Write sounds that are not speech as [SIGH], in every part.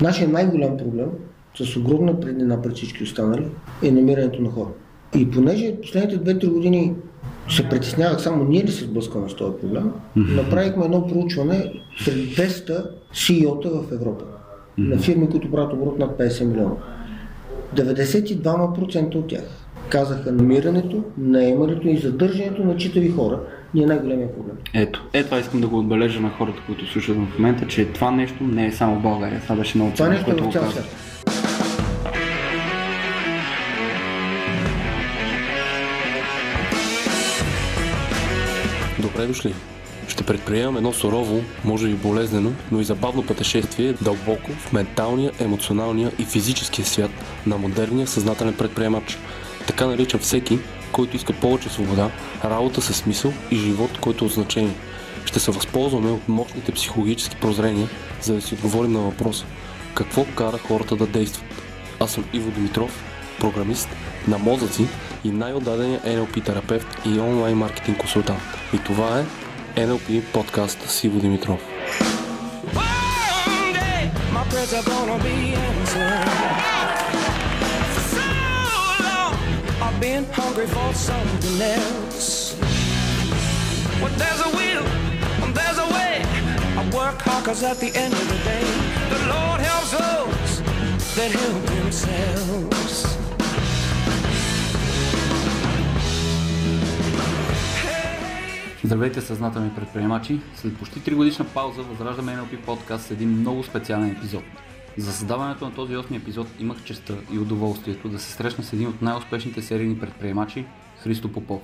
Нашия най-голям проблем, с огромна преднина пред всички останали, е намирането на хора. И понеже последните 2-3 години се притеснявах само ние ли се сблъскваме с този проблем, mm-hmm. направихме едно проучване сред 200 CEO-та в Европа mm-hmm. на фирми, които правят оборот над 50 милиона. 92% от тях казаха намирането, наемането и задържането на читави хора ни е най-големия проблем. Ето, е това искам да го отбележа на хората, които слушат в момента, че това нещо не е само в България. Това беше много ценно, което е в цял свят. Добре дошли! Ще предприемам едно сурово, може и болезнено, но и забавно пътешествие дълбоко в менталния, емоционалния и физическия свят на модерния съзнателен предприемач. Така наричам всеки, който иска повече свобода, работа със смисъл и живот, който е от значение. Ще се възползваме от мощните психологически прозрения, за да си отговорим на въпроса какво кара хората да действат. Аз съм Иво Димитров, програмист на мозъци и най-отдадения NLP терапевт и онлайн маркетинг консултант. И това е NLP подкаст с Иво Димитров. Been hungry for something else. When there's a will, when there's a way, I work hard cause at the end of the day, the Lord helps those that help themselves. Здравейте, съзнателни предприемачи! След почти 3 годишна пауза възраждаме NLP подкаст с един много специален епизод. За създаването на този 8 епизод имах честа и удоволствието да се срещна с един от най-успешните серийни предприемачи, Христо Попов.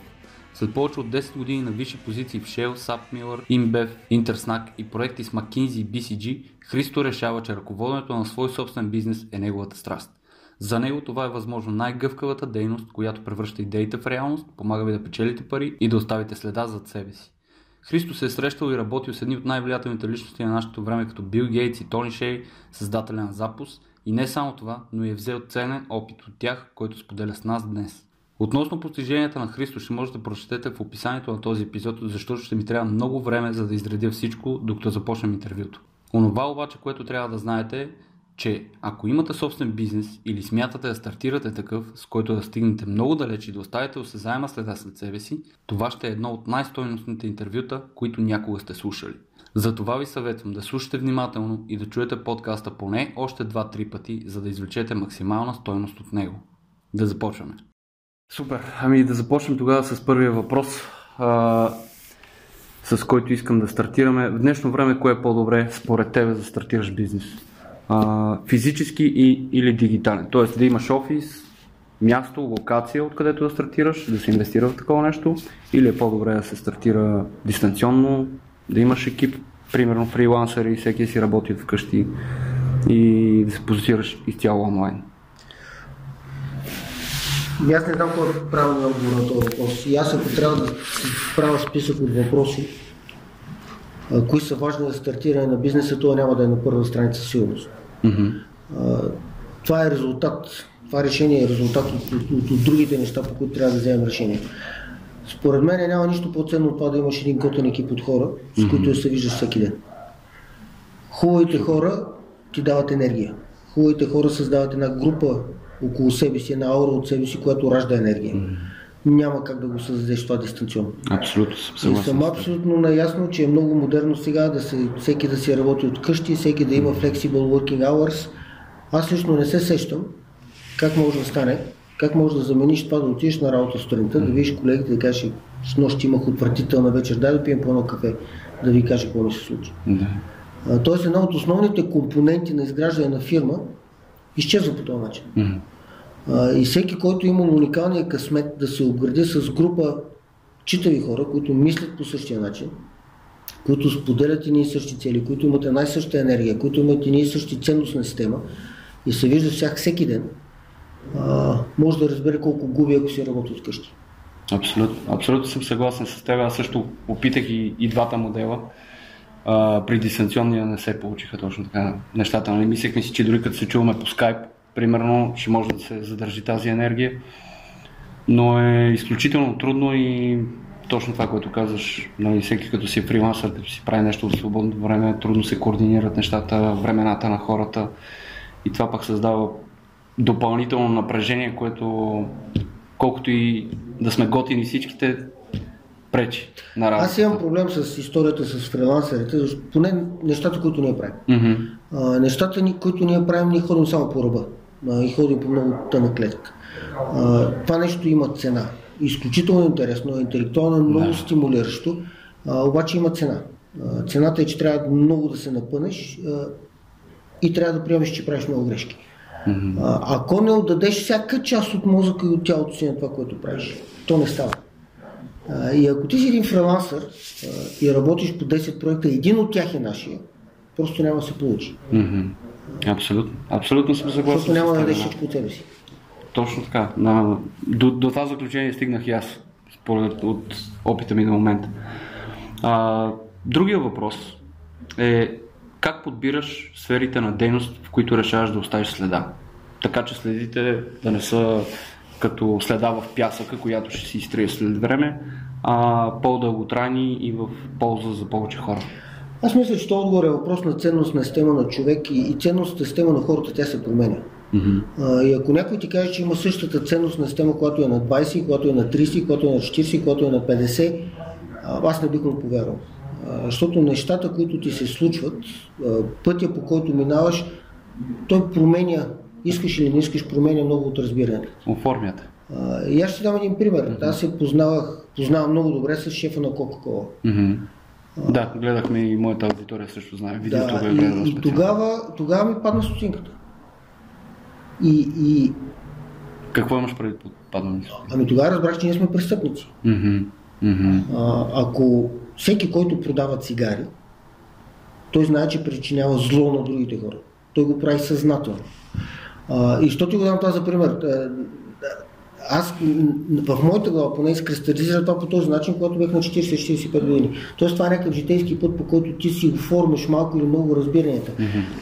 След повече от 10 години на висши позиции в Shell, SAP Miller, InBev, Intersnack и проекти с McKinsey и BCG, Христо решава, че ръководенето на свой собствен бизнес е неговата страст. За него това е възможно най-гъвкавата дейност, която превръща идеите в реалност, помага ви да печелите пари и да оставите следа зад себе си. Христо се е срещал и работил с едни от най-влиятелните личности на нашето време, като Бил Гейтс и Тони Шей, създателя на Запус. И не само това, но и е взел ценен опит от тях, който споделя с нас днес. Относно постиженията на Христо ще можете да прочетете в описанието на този епизод, защото ще ми трябва много време за да изредя всичко, докато започнем интервюто. Онова обаче, което трябва да знаете че ако имате собствен бизнес или смятате да стартирате такъв, с който да стигнете много далеч и да оставите осезаема следа след себе си, това ще е едно от най-стойностните интервюта, които някога сте слушали. Затова ви съветвам да слушате внимателно и да чуете подкаста поне още 2-3 пъти, за да извлечете максимална стойност от него. Да започваме. Супер, ами да започнем тогава с първия въпрос, а, с който искам да стартираме. В днешно време кое е по-добре според тебе за стартираш бизнес? А, физически и, или дигитален. Тоест да имаш офис, място, локация, откъдето да стартираш, да се инвестира в такова нещо, или е по-добре да се стартира дистанционно, да имаш екип, примерно фрилансъри, всеки си работи вкъщи и да се позиционираш изцяло онлайн. И аз не знам кой е правилният отговор на този въпрос. И аз ако трябва да правя списък от въпроси, кои са важни за стартиране на бизнеса, това няма да е на първа страница сигурност. Mm-hmm. Това е резултат. Това решение е резултат от, от, от, от другите неща, по които трябва да вземем решение. Според мен няма нищо по-ценно от това да имаш един готен екип от хора, с mm-hmm. които се виждаш всеки ден. Хубавите хора ти дават енергия. Хубавите хора създават една група около себе си, една аура от себе си, която ражда енергия. Mm-hmm няма как да го създадеш това дистанционно. Абсолютно съм съгласен. Съм абсолютно наясно, че е много модерно сега да се, всеки да си работи от къщи, всеки да има flexible working hours. Аз лично не се сещам как може да стане, как може да замениш това да отидеш на работа сутринта, да видиш колегите да кажеш, с нощ имах отвратителна вечер, дай да пием по едно кафе, да ви кажа какво ми се случи. Да. Тоест една от основните компоненти на изграждане на фирма изчезва по този начин. Mm-hmm. И всеки, който има уникалния късмет да се обгради с група читави хора, които мислят по същия начин, които споделят и ние същи цели, които имат една и съща енергия, които имат и ние същи ценностна система и се вижда всяк всеки ден, може да разбере колко губи, ако си работи от къщи. Абсолютно, абсолютно съм съгласен с теб. Аз също опитах и, и двата модела. А, при дистанционния не се получиха точно така нещата. Не нали, мислехме си, че дори като се чуваме по скайп, примерно, ще може да се задържи тази енергия. Но е изключително трудно и точно това, което казваш, нали, всеки като си фрилансър, като си прави нещо от свободното време, трудно се координират нещата, времената на хората и това пък създава допълнително напрежение, което колкото и да сме готини всичките, пречи на работа. Аз имам проблем с историята с фрилансерите, поне нещата, които ние правим. Mm-hmm. А, нещата, които ние правим, ние ходим само по ръба и ходим по много тънък клетка. А, това нещо има цена. Изключително интересно, интелектуално много Да. стимулиращо, а, обаче има цена. А, цената е, че трябва много да се напънеш а, и трябва да приемеш, че правиш много грешки. А, ако не отдадеш всяка част от мозъка и от тялото си на това, което правиш, то не става. А, и ако ти си един фрилансър а, и работиш по 10 проекта, един от тях е нашия, просто няма да се получи. Mm-hmm. Абсолютно. Абсолютно съм съгласен. Защото няма да дадеш всичко от себе си. Точно така. На, до, до това заключение стигнах и аз, според от опита ми до момента. А, другия въпрос е как подбираш сферите на дейност, в които решаваш да оставиш следа. Така че следите да не са като следа в пясъка, която ще си изтрие след време, а по-дълготрайни и в полза за повече хора. Аз мисля, че това отговор е въпрос на ценностна система на човек и, и ценностната система на хората, тя се променя. Mm-hmm. А, и ако някой ти каже, че има същата ценностна система, която е на 20, която е на 30, която е на 40, която е на 50, а, аз не бих му повярвал. Защото нещата, които ти се случват, пътя по който минаваш, той променя, искаш или не искаш, променя много от разбирането. Оформяте. А, и аз ще дам един пример. Аз се познавах, познавам много добре с шефа на Кока-Кола. Mm-hmm. Да, гледахме и моята аудитория също знае. Видеото Да, бе гледано и, и специално. тогава, тогава ми падна стотинката. И, и Какво имаш преди под падането? ами тогава разбрах, че ние сме престъпници. Мгм. Мгм. А, ако всеки, който продава цигари, той знае, че причинява зло на другите хора. Той го прави съзнателно. А, и що ти го дам това за пример? Аз в моята глава поне изкристализира това по този начин, когато бях на 40-45 години. Тоест това е някакъв житейски път, по който ти си оформяш малко или много разбиранията.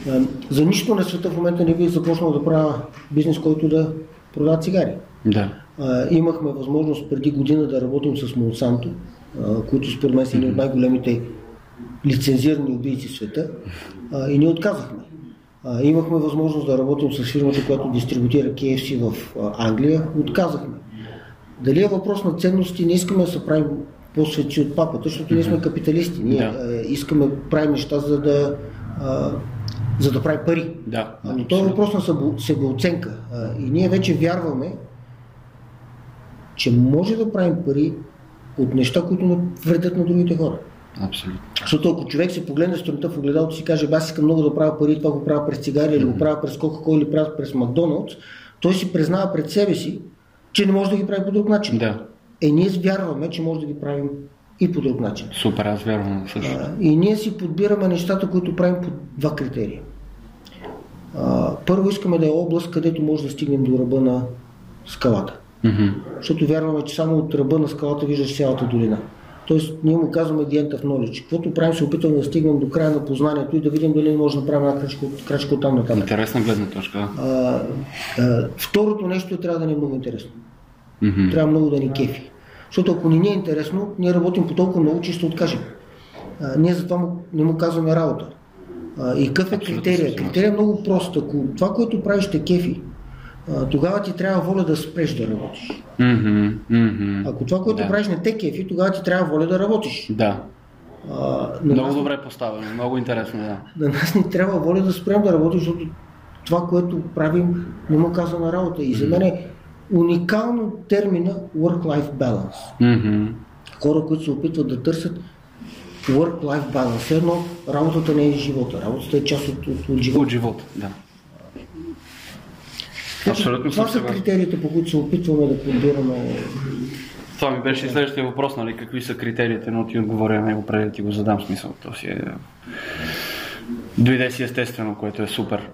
А, За нищо на света в момента не бих започнал да правя бизнес, който да продава цигари. Да. А, имахме възможност преди година да работим с Монсанто, а, които според мен са едни от най-големите лицензирани убийци в света а, и ние отказахме. А, имахме възможност да работим с фирмата, която дистрибутира KFC в Англия, отказахме. Дали е въпрос на ценности, не искаме да се правим по-свети от папата, защото ние сме капиталисти. Ние Да. а, искаме да правим неща, за да, а, за да прави пари. Да. Но то е въпрос на себеоценка. И ние вече вярваме, че може да правим пари от неща, които не вредят на другите хора. Абсолютно. Защото ако човек се погледне сутринта в огледалото и си каже, «Бе, аз искам много да правя пари, това го правя през цигари, или го правя през Coca-Cola, или правя през Макдоналдс, той си признава пред себе си, че не може да ги прави по друг начин. Да. Е, ние вярваме, че може да ги правим и по друг начин. Супер, аз вярвам също. А, И ние си подбираме нещата, които правим по два критерия. А, Първо искаме да е област, където може да стигнем до ръба на скалата. Мгм. Защото вярваме, че само от ръба на скалата виждаш цялата долина. Тоест, ние му казваме the end of knowledge. Каквото правим, се опитваме да стигнем до края на познанието и да видим дали не може да направим една крачка, крачка от там нататък. Интересна гледна точка. А, а, второто нещо трябва да ни е много интересно. Мгм. Трябва много да ни кефи. Защото ако не ни е интересно, ние работим по толкова много, че ще откажем. А, ние затова му, не му казваме работа. А, и какъв е критерия? Критерия е много прост. Ако това, което правиш, те кефи, тогава ти трябва воля да спреш да работиш. Мгм. Ако това, което Да. правиш, не те кефи, тогава ти трябва воля да работиш. Да. А, Много нас, добре поставено, много интересно, да. на нас ни трябва воля да спрем да работим, защото това, което правим, не му казва на работа. И за мен е уникално термина work-life balance. Мгм. хора, които се опитват да търсят work-life balance. Едно, работата не е живота, работата е част от, от, от живота. От живота, да. Абсолютно Това са критериите, по които се опитваме да подбираме. Това ми беше следващия въпрос, нали? Какви са критериите, но ти отговоря на него преди да ти го задам смисъл. То си е... Дойде си естествено, което е супер.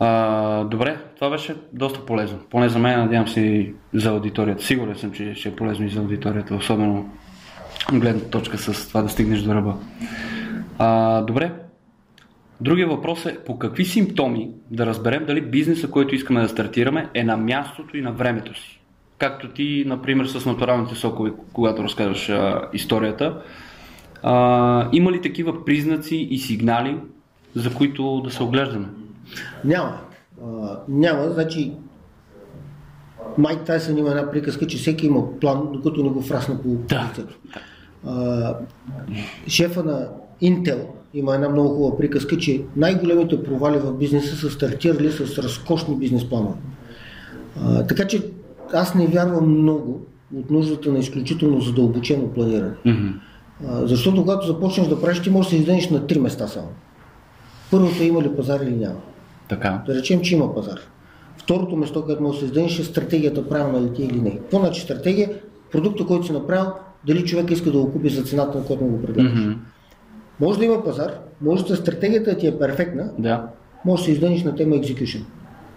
А, добре, това беше доста полезно. Поне за мен, надявам се и за аудиторията. Сигурен съм, че ще е полезно и за аудиторията, особено гледна точка с това да стигнеш до ръба. А, добре. Другия въпрос е по какви симптоми да разберем дали бизнеса, който искаме да стартираме, е на мястото и на времето си. както ти, например, с натуралните сокове, когато разказваш а, историята. А, има ли такива признаци и сигнали, за които да се оглеждаме? Няма. А, няма, значи Майк Тайсън има една приказка, че всеки има план, докато не го фрасна по Да. лицето. А, шефа на Intel има една много хубава приказка, че най-големите провали в бизнеса са стартирали с разкошни бизнес планове. А, така че аз не вярвам много от нуждата на изключително задълбочено планиране. Мгм. А, защото когато започнеш да правиш, ти можеш да се изденеш на три места само. Първото е има ли пазар или няма. Така. Да речем, че има пазар. Второто место, където може да се изденеш е стратегията правилна ли ти е или не. Какво значи стратегия? Продукта, който си направил, дали човек иска да го купи за цената, на която му го предлагаш. Мгм. Може да има пазар, може да стратегията ти е перфектна, Да, може да се изденеш на тема execution.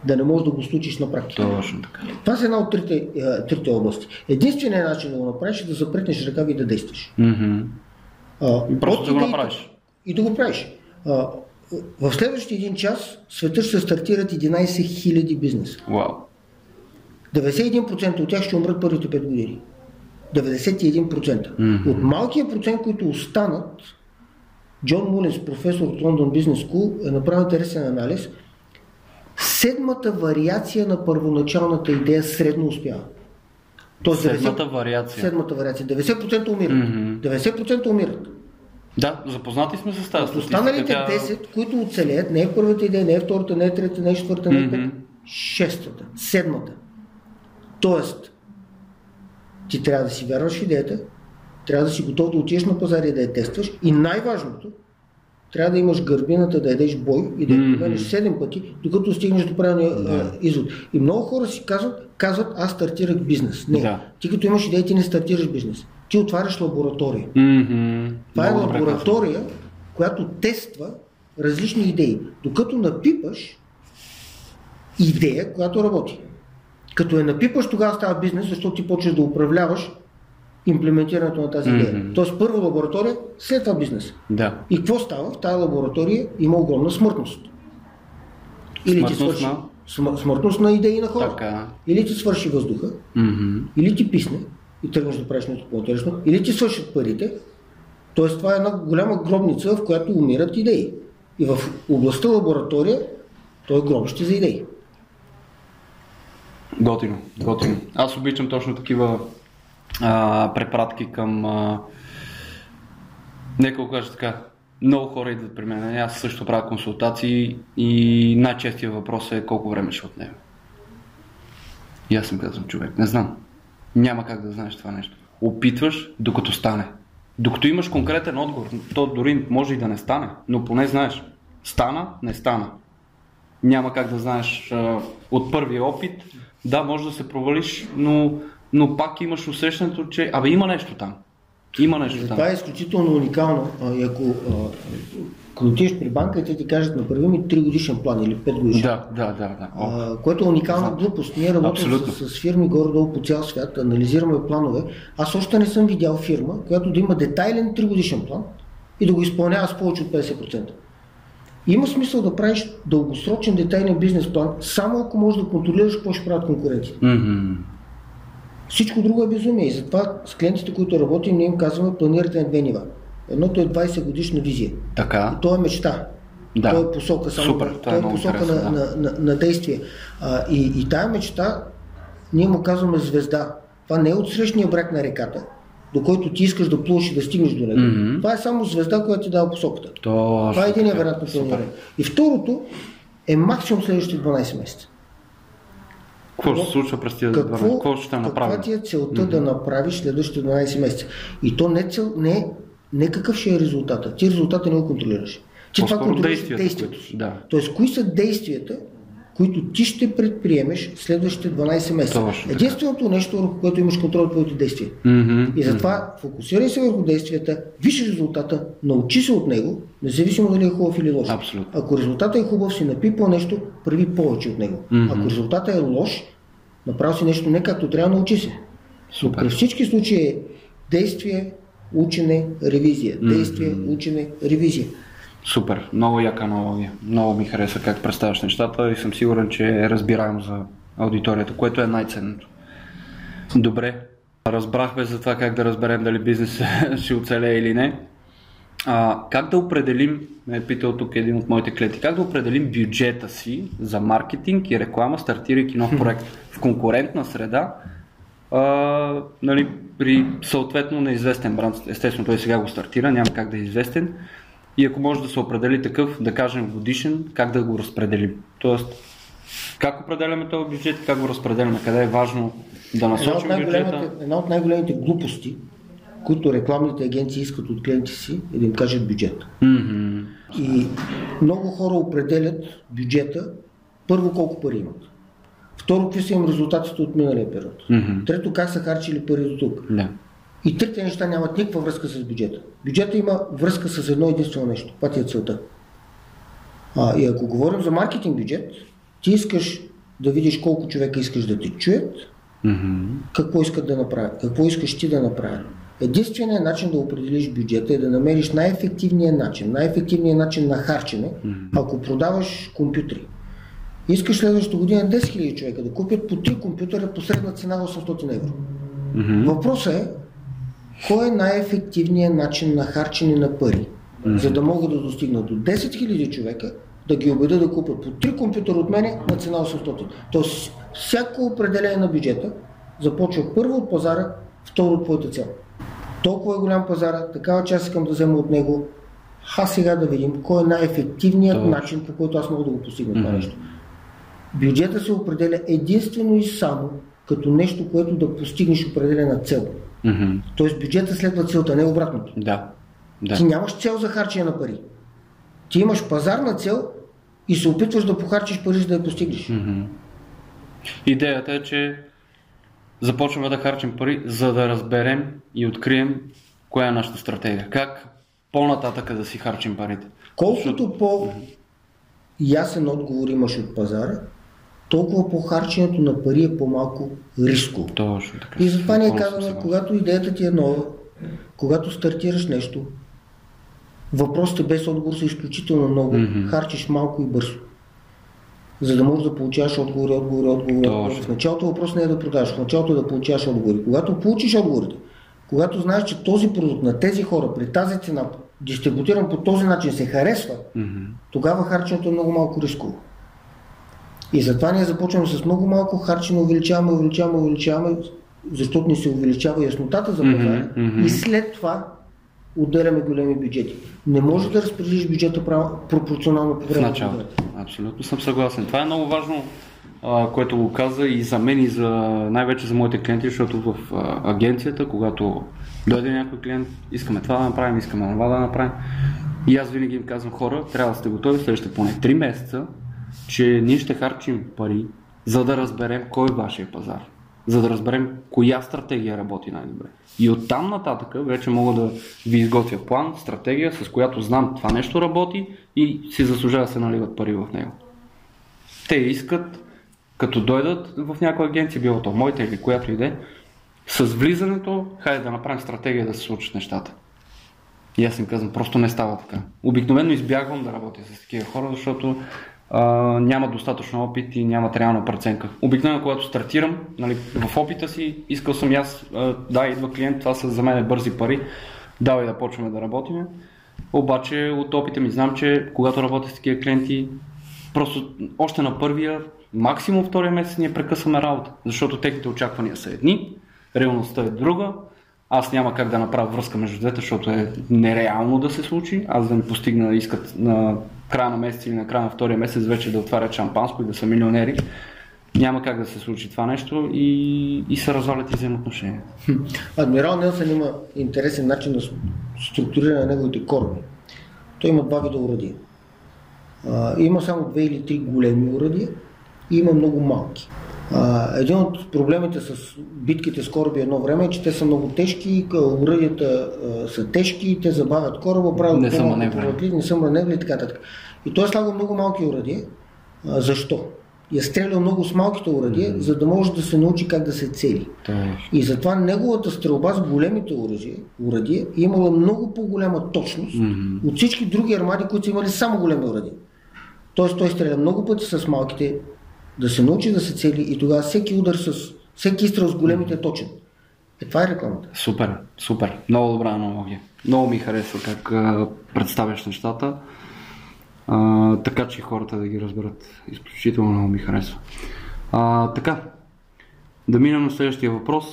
Да не можеш да го случиш на практика. точно така. Това са една от трите, е, трите области. Единственият начин да го направиш е да запретнеш ръкави и да действаш. Мгм. А, Просто да го направиш. И да го правиш. А, в следващия един час света ще се стартират 11 000 бизнеса. Вау. 91% от тях ще умрат първите 5 години. 91%. Мгм. От малкия процент, които останат, Джон Мулинс, професор от London Business School, е направил интересен анализ. Седмата вариация на първоначалната идея средно успява. Тоест 90 Седмата вариация. Седмата вариация. 90% умират. Мгм. 90% умират. Да, запознати сме с тази статистика. останалите Тя- 10, които оцелеят, не е първата идея, не е втората, не е третата, не е четвърта, не е Мгм. шестата, седмата. Тоест, ти трябва да си вярваш идеята, трябва да си готов да отидеш на пазара и да я тестваш и най-важното, трябва да имаш гърбината да ядеш бой и да я промениш 7 пъти, докато стигнеш до правилния Да. а, извод. И много хора си казват, казват, аз стартирах бизнес. Не, Да. ти като имаш идея, ти не стартираш бизнес. Ти отваряш лаборатория. Мгм. Това е Много добре казано. лаборатория, която тества различни идеи, докато напипаш идея, която работи. Като я напипаш, тогава става бизнес, защото ти почваш да управляваш имплементирането на тази идея. Мгм. Тоест първо лаборатория, след това бизнес. Да. И какво става? В тази лаборатория има огромна смъртност. Или ти Смъртност свърши на? см- смъртност на идеи на хора. Така. Или ти свърши въздуха, Мгм. или ти писне и тръгнеш да правиш нещо по-интересно, или ти свършат парите. Тоест това е една голяма гробница, в която умират идеи. И в областта лаборатория той е гробище за идеи. Готино, готино. Аз обичам точно такива а, препратки към... А, нека го кажа така. Много хора идват при мен. Аз също правя консултации и най-честият въпрос е колко време ще отнеме. И аз съм казвам човек, не знам. Няма как да знаеш това нещо. Опитваш докато стане. Докато имаш конкретен отговор, то дори може и да не стане, но поне знаеш. Стана, не стана. Няма как да знаеш а, от първия опит. Да, може да се провалиш, но, но пак имаш усещането, че абе има нещо там. Има нещо там. Това е изключително уникално. И ако, ако отидеш при банка и те ти кажат, направи ми 3 годишен план или 5 годишен. Да, да, да. да. А, което е уникална глупост. Ние работим с, с фирми горе-долу по цял свят, анализираме планове. Аз още не съм видял фирма, която да има детайлен 3 годишен план и да го изпълнява с повече от 50%. Има смисъл да правиш дългосрочен детайлен бизнес план, само ако можеш да контролираш какво ще правят конкурентите. Мгм. Всичко друго е безумие и затова с клиентите, които работим, ние им казваме планирате на две нива. Едното е 20 годишна визия. Така. И то е мечта. Да. То е посока само. Супер, то е е много посока на, интересно, на, на, на, действие. А, и, и тая мечта, ние му казваме звезда. Това не е от срещния брак на реката, до който ти искаш да плуваш и да стигнеш до него. Мгм. Това е само звезда, която ти дава посоката. Точно Това е един вариант на планиране. И второто е максимум следващите 12 месеца. Какво ще се случва през тези Какво, какво, какво ще каква направим? ти е целта да направиш следващите 12 месеца? И то не, цел, не, не какъв ще е резултата. Ти резултата не го контролираш. Ти това контролираш действията, си. да. Тоест, кои са действията, които ти ще предприемеш следващите 12 месеца? Точно. Единственото нещо, върху което имаш контрол е твоите действия. Мгм. И затова фокусирай се върху действията, виж резултата, научи се от него, независимо дали е хубав или лош. Абсолютно. Ако резултатът е хубав, си напипал нещо, прави повече от него. Мгм. Ако резултатът е лош, направи си нещо не както трябва, научи се. Супер. При всички случаи е действие, учене, ревизия. Действие, учене, ревизия. Супер, много яка аналогия. Много ми хареса как представяш нещата и съм сигурен, че е разбираемо за аудиторията, което е най-ценното. Добре, разбрахме за това как да разберем дали бизнес [LAUGHS] ще оцелее или не. А, как да определим, ме е питал тук един от моите клиенти, как да определим бюджета си за маркетинг и реклама, стартирайки нов [LAUGHS] проект в конкурентна среда, а, нали, при съответно неизвестен бранд. Естествено, той сега го стартира, няма как да е известен. И ако може да се определи такъв, да кажем годишен, как да го разпределим. Тоест, как определяме този бюджет, как го разпределяме, къде е важно да насочим една бюджета. Една от най-големите глупости, които рекламните агенции искат от клиенти си, е да им кажат бюджет. Мгм. И много хора определят бюджета, първо колко пари имат. Второ, какви са им резултатите от миналия период. Мгм. Трето, как са харчили пари до тук. Да. И трите неща нямат никаква връзка с бюджета. Бюджета има връзка с едно единствено нещо. Това ти е целта. А, и ако говорим за маркетинг бюджет, ти искаш да видиш колко човека искаш да те чуят, Мгм. какво искат да направят, какво искаш ти да направят. Единственият начин да определиш бюджета е да намериш най-ефективния начин, най-ефективният начин на харчене, ако продаваш компютри. Искаш следващата година 10 000 човека да купят по 3 компютъра по средна цена 800 евро. Мгм. Въпросът е, кой е най-ефективният начин на харчене на пари, за да могат да достигнат до 10 000 човека, да ги убеда да купят по 3 компютъра от мене на цена 800. Тоест, всяко определение на бюджета започва първо от пазара, второ от твоята цел. Толкова е голям пазара, такава част искам да взема от него. Ха сега да видим кой е най-ефективният Точно. начин, по който аз мога да го постигна това нещо. Бюджета се определя единствено и само като нещо, което да постигнеш определена цел. Мгм. Тоест бюджета следва целта, не обратното. Да. Да. Ти нямаш цел за харчене на пари. Ти имаш пазарна цел и се опитваш да похарчиш пари, за да я постигнеш. Мгм. Идеята е, че започваме да харчим пари, за да разберем и открием коя е нашата стратегия. Как по-нататък да си харчим парите. Колкото по-ясен отговор имаш от пазара, толкова по-харченето на пари е по-малко рисково. Точно така. И затова ние казваме, когато идеята ти е нова, когато стартираш нещо, въпросите без отговор са изключително много, Мгм. харчиш малко и бързо. За да можеш да получаваш отговори, отговори, отговори. отговори. В началото въпрос не е да продаваш, в началото е да получаваш отговори. Когато получиш отговорите, когато знаеш, че този продукт на тези хора при тази цена, дистрибутиран по този начин, се харесва, Мгм. тогава харченето е много малко рисково. И затова ние започваме с много малко харчене, увеличаваме, увеличаваме, увеличаваме, защото ни се увеличава яснотата за пазара мгм. и след това отделяме големи бюджети. Не може да разпределиш бюджета пропорционално по време началото. Абсолютно съм съгласен. Това е много важно, което го каза и за мен, и за най-вече за моите клиенти, защото в агенцията, когато дойде някой клиент, искаме това да направим, искаме това да направим. И аз винаги им казвам хора, трябва да сте готови следващите поне 3 месеца, че ние ще харчим пари, за да разберем кой е вашия пазар. За да разберем коя стратегия работи най-добре. И оттам нататък вече мога да ви изготвя план, стратегия, с която знам това нещо работи и си заслужава да се наливат пари в него. Те искат, като дойдат в някоя агенция, било то моята или която иде, с влизането, хайде да направим стратегия да се случат нещата. И аз им казвам, просто не става така. Обикновено избягвам да работя с такива хора, защото а, няма достатъчно опит и нямат реална преценка. Обикновено, когато стартирам, нали, в опита си, искал съм аз, да, идва клиент, това са за мен бързи пари, давай да почваме да работим. Обаче от опита ми знам, че когато работя с такива клиенти, просто още на първия, максимум втория месец ние прекъсваме работа, защото техните очаквания са едни, реалността е друга, аз няма как да направя връзка между двете, защото е нереално да се случи. Аз да ми постигна, искат на края на месец или на края на втория месец вече да отварят шампанско и да са милионери. Няма как да се случи това нещо и, и се развалят и взаимоотношения. Адмирал Нелсън има интересен начин на структуриране на неговите кораби. Той има два вида урадия. А, има само две или три големи урадия и има много малки. А, един от проблемите с битките с кораби едно време е, че те са много тежки, к- урадията а, са тежки, те забавят кораба, правят Не са повъртливи, не са маневри и така нататък. И той е слагал много малки урадия. А, защо? И е стрелял много с малките урадия, за да може да се научи как да се цели. И затова неговата стрелба с големите оръжия, урадия е имала много по-голяма точност Мгм. от всички други армади, които са имали само големи урадия. Тоест той стреля много пъти с малките, да се научи да се цели и тогава всеки удар с Всеки изстрел с големите е точен. Е, това е рекламата. Супер, супер. Много добра аналогия. Много ми харесва как а, представяш нещата. А, така че хората да ги разберат. Изключително много ми харесва. А, така, да минем на следващия въпрос.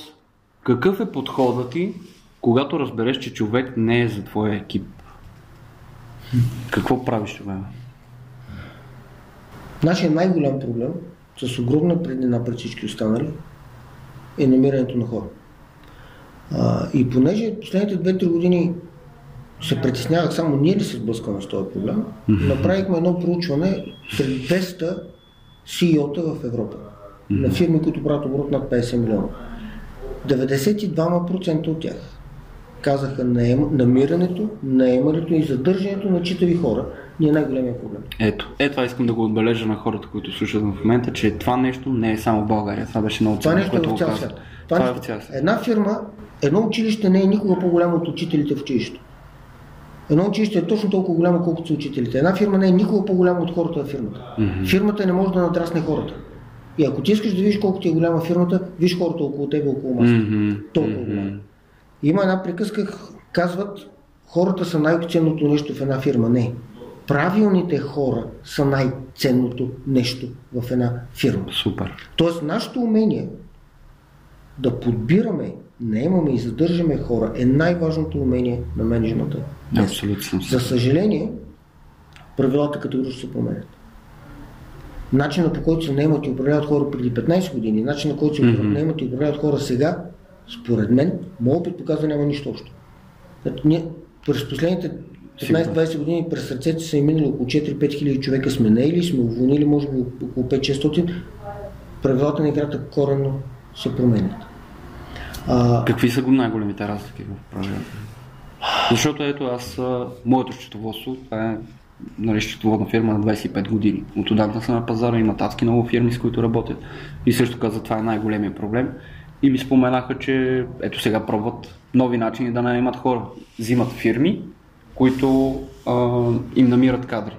Какъв е подходът ти, когато разбереш, че човек не е за твоя екип? Какво правиш тогава? Нашия най-голям проблем, с огромна преднина пред всички останали, е намирането на хора. А, и понеже последните 2-3 години се притеснявах само ние ли се сблъскваме с този проблем, направихме едно проучване сред 200 CEO-та в Европа на фирми, които правят оборот над 50 милиона. 92% от тях казаха наем, намирането, наемането и задържането на читави хора ни е най-големия проблем. Ето, е това искам да го отбележа на хората, които слушат в момента, че това нещо не е само в България. Това беше много Това ценно, е което в го цял каза. свят. Това, е в цял свят. Една фирма, едно училище не е никога по-голямо от учителите в училището. Едно училище е точно толкова голямо, колкото са учителите. Една фирма не е никога по-голяма от хората в фирмата. Фирмата не може да надрасне хората. И ако ти искаш да видиш колко ти е голяма фирмата, виж хората около тебе, около масата. Мгм, Толкова мгм. голяма. Има една приказка, казват, хората са най-ценното нещо в една фирма. Не. Правилните хора са най-ценното нещо в една фирма. Супер. Тоест, нашето умение да подбираме, наемаме и задържаме хора е най-важното умение на менеджмента. Абсолютно За съжаление, правилата категорично се променят. Начинът по който се наемат и управляват хора преди 15 години, начинът по който се Мгм. наемат и управляват хора сега, според мен, моят опит показва няма нищо общо. Ние през последните 15-20 години през сърцето са минали около 4-5 хиляди човека сме наели, сме уволнили може би около 5-600. Правилата на играта коренно се променят. А, Какви са го най-големите разлики в правилата? Защото ето аз, моето счетоводство, това е нали, счетоводна фирма на 25 години. От отдавна съм на пазара, има адски много фирми, с които работят. И също каза, това е най-големия проблем. И ми споменаха, че ето сега пробват нови начини да наемат хора. Взимат фирми, които а, им намират кадри.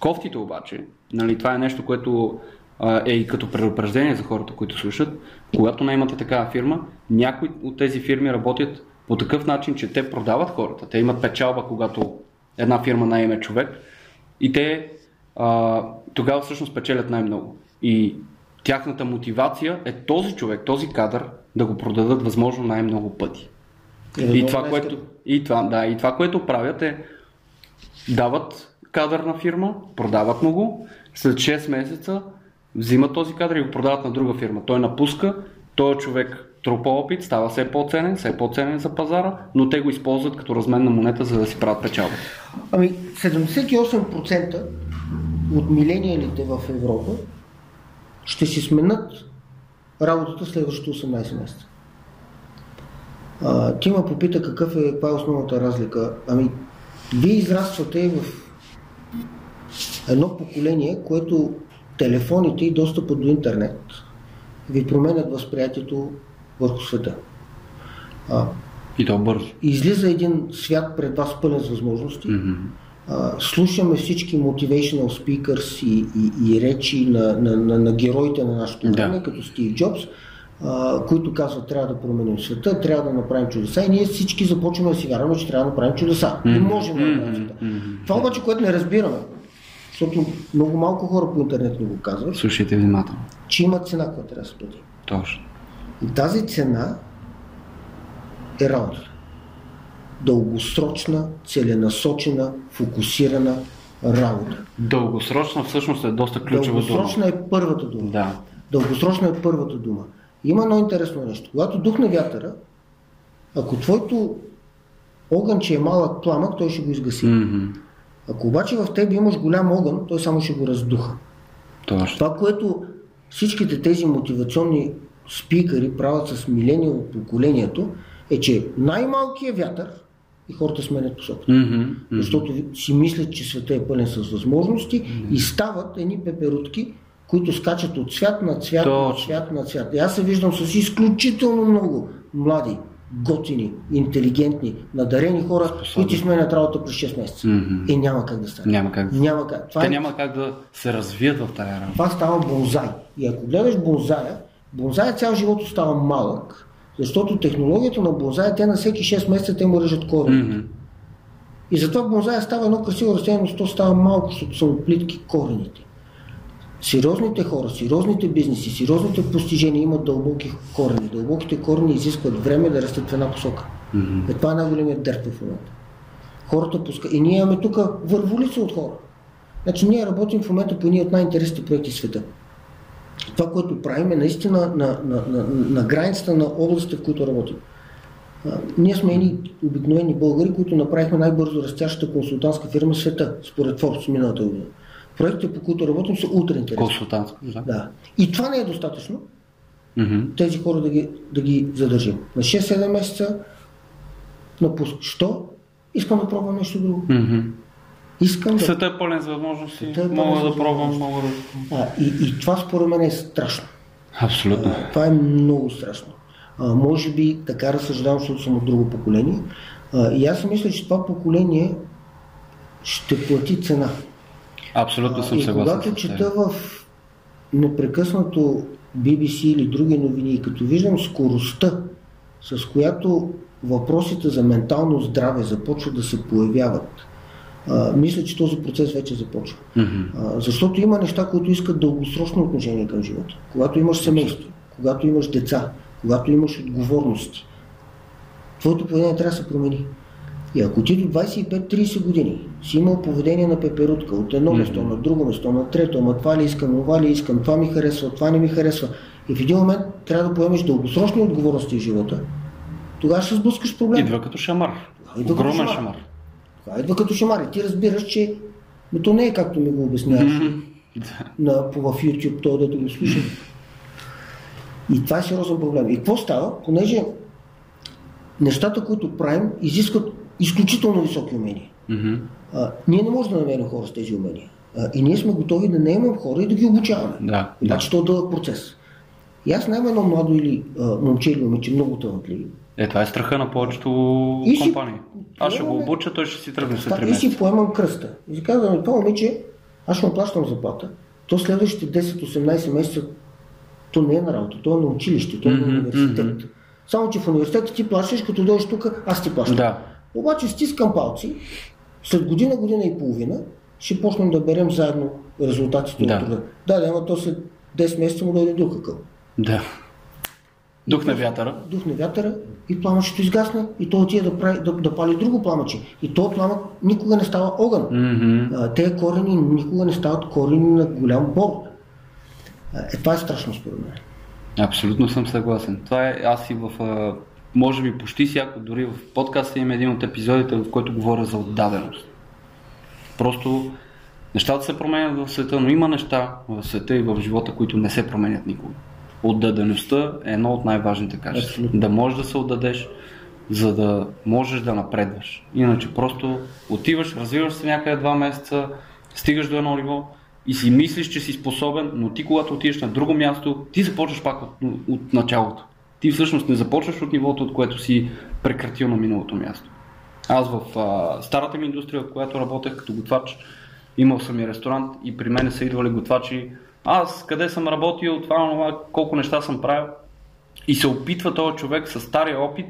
Кофтите обаче, нали, това е нещо, което а, е и като предупреждение за хората, които слушат. Когато наймате такава фирма, някои от тези фирми работят по такъв начин, че те продават хората. Те имат печалба, когато една фирма найме човек и те а, тогава всъщност печелят най-много. И тяхната мотивация е този човек, този кадър да го продадат възможно най-много пъти. Е И това, което, и, това, да, и това, което правят е дават кадър на фирма, продават му го, след 6 месеца взимат този кадър и го продават на друга фирма. Той напуска, този човек трупа опит, става все по-ценен, все по-ценен за пазара, но те го използват като разменна монета, за да си правят печалба. Ами 78% от милениалите в Европа ще си сменят работата следващите 18 месеца. А, ти ме попита какъв е, каква е основната разлика. Ами, вие израствате в едно поколение, което телефоните и достъпа до интернет ви променят възприятието върху света. А, И то бързо. излиза един свят пред вас пълен с възможности. Мгм. А, слушаме всички motivational speakers и, и, и речи на, на, на, на героите на нашето Да. време, като Стив Джобс, а, които казват трябва да променим света, трябва да направим чудеса и ние всички започваме да си вярваме, че трябва да направим чудеса. И можем да направим света. Това обаче, което не разбираме, защото много малко хора по интернет ни го казват, Слушайте внимателно. че има цена, която трябва да се плати. Точно. И тази цена е работата. Дългосрочна, целенасочена, фокусирана работа. Дългосрочна всъщност е доста ключова дума. Дългосрочна е първата дума. Да. Дългосрочна е първата дума. Има едно интересно нещо. Когато духне вятъра, ако твоето огънче е малък пламък, той ще го изгаси. Мгм. Ако обаче в теб имаш голям огън, той само ще го раздуха. Точно. Това, което всичките тези мотивационни спикъри правят с миления от поколението, е, че най-малкият вятър и хората сменят посоката. Мгм. Мгм. Защото си мислят, че света е пълен с възможности и стават едни пеперутки, които скачат от цвят на цвят, на Точно. цвят на цвят. И аз се виждам с изключително много млади, готини, интелигентни, надарени хора, които си сменят работа през 6 месеца. Мгм. И няма как да стане. Няма как. Няма как. Това Те е няма как да се развият в тази работа. това става бонзай. И ако гледаш бонзая, Бонзай цял живот остава малък, защото технологията на бонзай, те на всеки 6 месеца те му режат корени. Мгм. И затова бонзая става едно красиво растение, но то става малко, защото са плитки корените. Сериозните хора, сериозните бизнеси, сериозните постижения имат дълбоки корени. Дълбоките корени изискват време да растат в една посока. Мгм. Е, това е най-големият дърт в момента. Хората пуска. И ние имаме тук върволица от хора. Значи ние работим в момента по едни от най-интересните проекти в света. Това, което правим е наистина на, на, на, на границата на областите, в които работим. А, ние сме едни обикновени българи, които направихме най-бързо растящата консултантска фирма в света, според Forbes миналата година. Проектите, по които работим, са ултра интересни. Консултантско, да. Да. И това не е достатъчно Мгм. тези хора да ги, да ги задържим. На 6-7 месеца напуск. Що? Искам да пробвам нещо друго. Мгм. Искам да... Света е пълен с възможности. Е пълен Мога да пробвам, мога да... А, и, и това според мен е страшно. Абсолютно. А, това е много страшно. А, може би така разсъждавам, защото съм от друго поколение. А, и аз си мисля, че това поколение ще плати цена. Абсолютно съм съгласен когато чета в непрекъснато BBC или други новини и като виждам скоростта, с която въпросите за ментално здраве започват да се появяват, а, мисля, че този процес вече започва. Мгм. А, защото има неща, които искат дългосрочно отношение към живота. Когато имаш семейство, когато имаш деца, когато имаш отговорности, твоето поведение трябва да се промени. И ако ти до 25-30 години си имал поведение на пеперутка от едно Мгм. место, на друго место, на трето, ама това ли искам, това ли искам, това ми харесва, това не ми харесва. И в един момент трябва да поемеш дългосрочни отговорности в живота, тогава ще сблъскаш проблем. Идва като шамар. Идва като Огромен шамар. шамар. Това идва като шамар. И ти разбираш, че но то не е както ми го обясняваш Мгм. [LAUGHS] на, в YouTube, то да го слуша. И това е сериозен проблем. И какво става? Понеже нещата, които правим, изискват изключително високи умения. Мгм. А, ние не можем да намерим хора с тези умения. А, и ние сме готови да наемем хора и да ги обучаваме. Да, да. Обаче то е дълъг процес. И аз наемам едно младо или а, момче или момиче, много талантливи. Е, това е страха на повечето И си- компании. Аз ще го обуча, той ще си тръгне след 3 Та, и си месеца. поемам кръста. И си казвам, това момиче, аз ще му плащам заплата, то следващите 10-18 месеца, то не е на работа, то е на училище, то е на университет. мгм. Само, че в университета ти плащаш, като дойдеш тук, аз ти плащам. Да. Обаче стискам палци, след година, година и половина, ще почнем да берем заедно резултатите Да. от труда. Да, да, ама то след 10 месеца му дойде дух какъв. Да. Дух на вятъра. Духне вятъра и пламъчето изгасне и то отиде да, прави, да, да пали друго пламъче. И то пламък никога не става огън. А, Те корени никога не стават корени на голям бор. Е, това е страшно според мен. Абсолютно съм съгласен. Това е аз и в, може би почти всяко, дори в подкаста има един от епизодите, в който говоря за отдаденост. Просто нещата се променят в света, но има неща в света и в живота, които не се променят никога. Отдадеността е едно от най-важните качества. Абсолютно. Да можеш да се отдадеш, за да можеш да напредваш. Иначе просто отиваш, развиваш се някъде два месеца, стигаш до едно ниво и си мислиш, че си способен, но ти когато отидеш на друго място, ти започваш пак от, от началото. Ти всъщност не започваш от нивото, от което си прекратил на миналото място. Аз в а, старата ми индустрия, в която работех като готвач, имал съм и ресторант и при мен са идвали готвачи. Аз къде съм работил, това, това, колко неща съм правил. И се опитва този човек с стария опит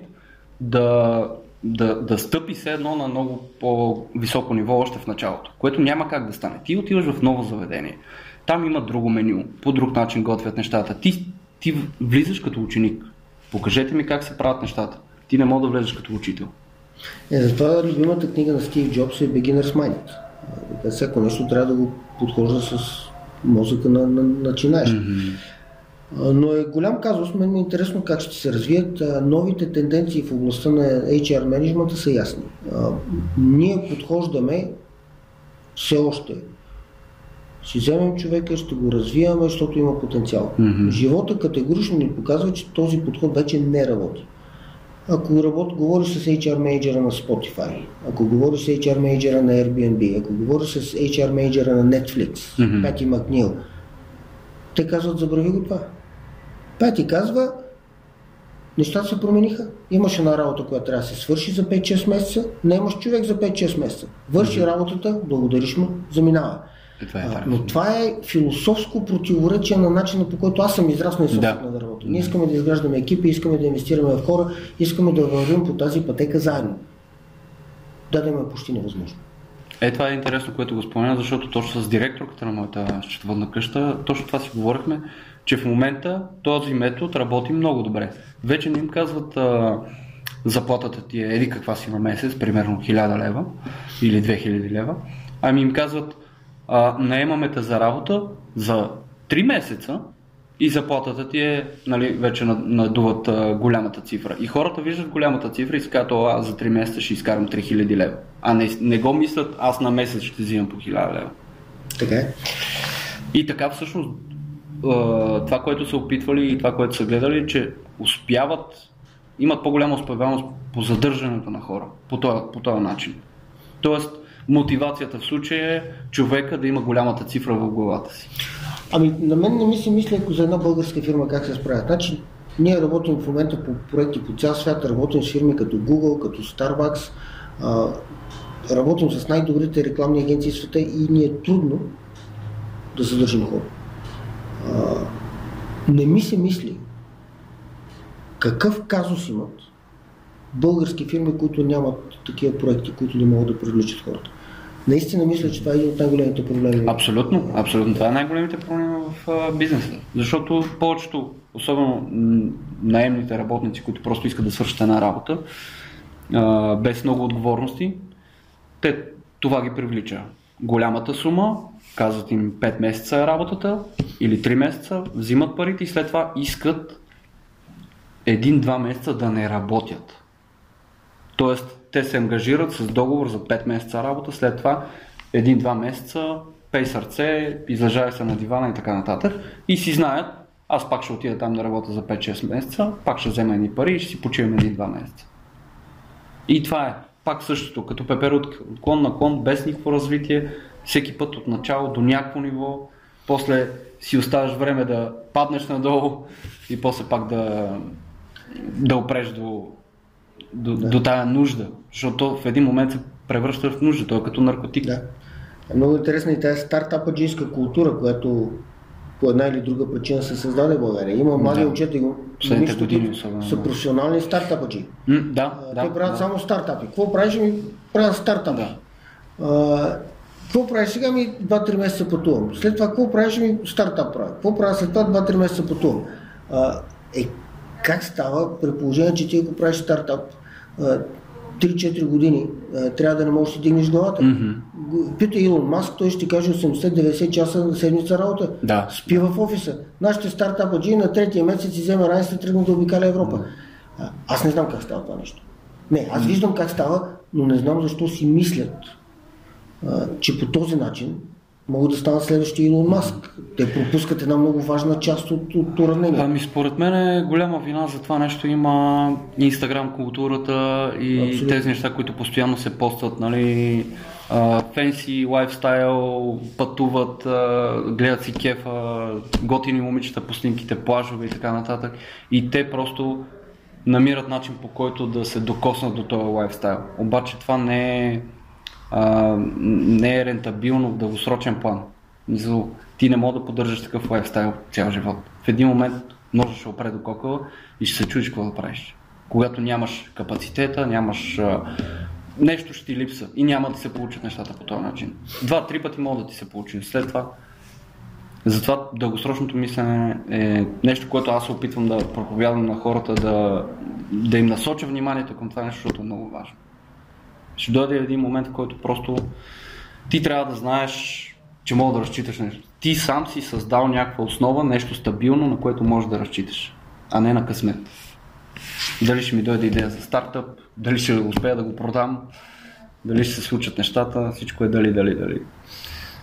да, да, да стъпи се едно на много по-високо ниво още в началото, което няма как да стане. Ти отиваш в ново заведение, там има друго меню, по друг начин готвят нещата. Ти, ти влизаш като ученик. Покажете ми как се правят нещата. Ти не мога да влезеш като учител. Е, затова любимата книга на Стив Джобс е Beginner's Mind. Така, Всяко нещо трябва да го подхожда с мозъка на, на начинаещ. А, Но е голям казус, мен ми е интересно как ще се развият. Новите тенденции в областта на HR менеджмента са ясни. Ние подхождаме все още. Ще вземем човека, ще го развиваме, защото има потенциал. Мгм. Живота категорично ни показва, че този подход вече не работи. Ако работ, говориш с HR менеджера на Spotify, ако говориш с HR менеджера на Airbnb, ако говориш с HR менеджера на Netflix, Мгм. Пети Макнил, те казват, забрави го това. Пети казва, нещата се промениха. Имаш една работа, която трябва да се свърши за 5-6 месеца, не имаш човек за 5-6 месеца. Върши работата, благодариш му, заминава. Това е А, но това е философско противоречие на начина по който аз съм израснал и съм Да. работя. Ние искаме да изграждаме екипи, искаме да инвестираме в хора, искаме да вървим по тази пътека заедно. Да, да е почти невъзможно. Е, това е интересно, което го спомена, защото точно с директорката на моята счетоводна къща, точно това си говорихме, че в момента този метод работи много добре. Вече не им казват а, заплатата ти е еди каква си на месец, примерно 1000 лева или 2000 лева, ами им казват а, наемаме те за работа за 3 месеца и заплатата ти е, нали, вече над- надуват а, голямата цифра. И хората виждат голямата цифра и си казват, «О, аз за 3 месеца ще изкарам 3000 лева. А не, не го мислят, аз на месец ще взимам по 1000 лева. Така е. И така всъщност това, което са опитвали и това, което са гледали, че успяват, имат по-голяма успеваемост по задържането на хора по този, по този начин. Тоест, мотивацията в случая е човека да има голямата цифра в главата си. Ами, на мен не ми се мисли ако за една българска фирма как се справят. Значи, ние работим в момента по проекти по цял свят, работим с фирми като Google, като Starbucks, а, работим с най-добрите рекламни агенции в света и ни е трудно да задържим хора. Не ми се мисли какъв казус имат български фирми, които нямат такива проекти, които не могат да привличат хората. Наистина мисля, че това е един от най-големите проблеми. Абсолютно, абсолютно. Това е най-големите проблеми в бизнеса. Защото повечето, особено наемните работници, които просто искат да свършат една работа, без много отговорности, те, това ги привлича. Голямата сума, казват им 5 месеца е работата или 3 месеца, взимат парите и след това искат един-два месеца да не работят. Тоест, те се ангажират с договор за 5 месеца работа, след това един-два месеца, пей сърце, излежавай се на дивана и така нататък. И си знаят, аз пак ще отида там да работя за 5-6 месеца, пак ще взема едни пари и ще си почивам един-два месеца. И това е пак същото, като пепер от клон на клон, без никакво развитие, всеки път от начало до някакво ниво, после си оставаш време да паднеш надолу и после пак да, да опреш до, до, да. до тая нужда, защото в един момент се превръща в нужда, той е като наркотик. Да. Е много интересна и тази стартападжийска култура, която по една или друга причина се създаде в България. Има млади Да. момчета и Последните момичета, години които особено, са професионални стартападжи. М, да, А, да, Те правят да. само стартапи. Какво правиш? Ми правят стартап. Да. А, Какво правиш сега? Ми 2-3 месеца пътувам. След това какво правиш? Ми стартап правя. Какво правя след това? 2-3 месеца пътувам. А, е, как става при положение, че ти ако правиш стартап а, 3-4 години, трябва да не можеш да дигнеш главата? Го- Пита Илон Маск, той ще каже 80-90 часа на седмица работа. Да. Спи в офиса. Нашите стартападжи на третия месец си взема ранство и тръгна да обикаля Европа. А, Аз не знам как става това нещо. Не, аз виждам как става, но не знам защо си мислят, че по този начин могат да станат следващия Илон Маск. Те пропускат една много важна част от, от уравнението. Ами според мен е голяма вина за това нещо има инстаграм културата и Абсолютно. тези неща, които постоянно се постват, нали, фенси, лайфстайл, пътуват, гледат си кефа, готини момичета по снимките, плажове и така нататък. И те просто намират начин по който да се докоснат до този лайфстайл. Обаче това не е, а, не е рентабилно в дългосрочен план. Мисъл, ти не мога да поддържаш такъв лайфстайл цял живот. В един момент ножа ще опре до кокала и ще се чудиш какво да правиш. Когато нямаш капацитета, нямаш... А, нещо ще ти липса и няма да се получат нещата по този начин. Два-три пъти могат да ти се получи. След това затова дългосрочното мислене е нещо, което аз се опитвам да проповядвам на хората, да, да им насоча вниманието към това нещо, защото е много важно. Ще дойде един момент, в който просто ти трябва да знаеш, че мога да разчиташ нещо. Ти сам си създал някаква основа, нещо стабилно, на което можеш да разчиташ, а не на късмет. Дали ще ми дойде идея за стартъп, дали ще успея да го продам, дали ще се случат нещата, всичко е дали, дали, дали.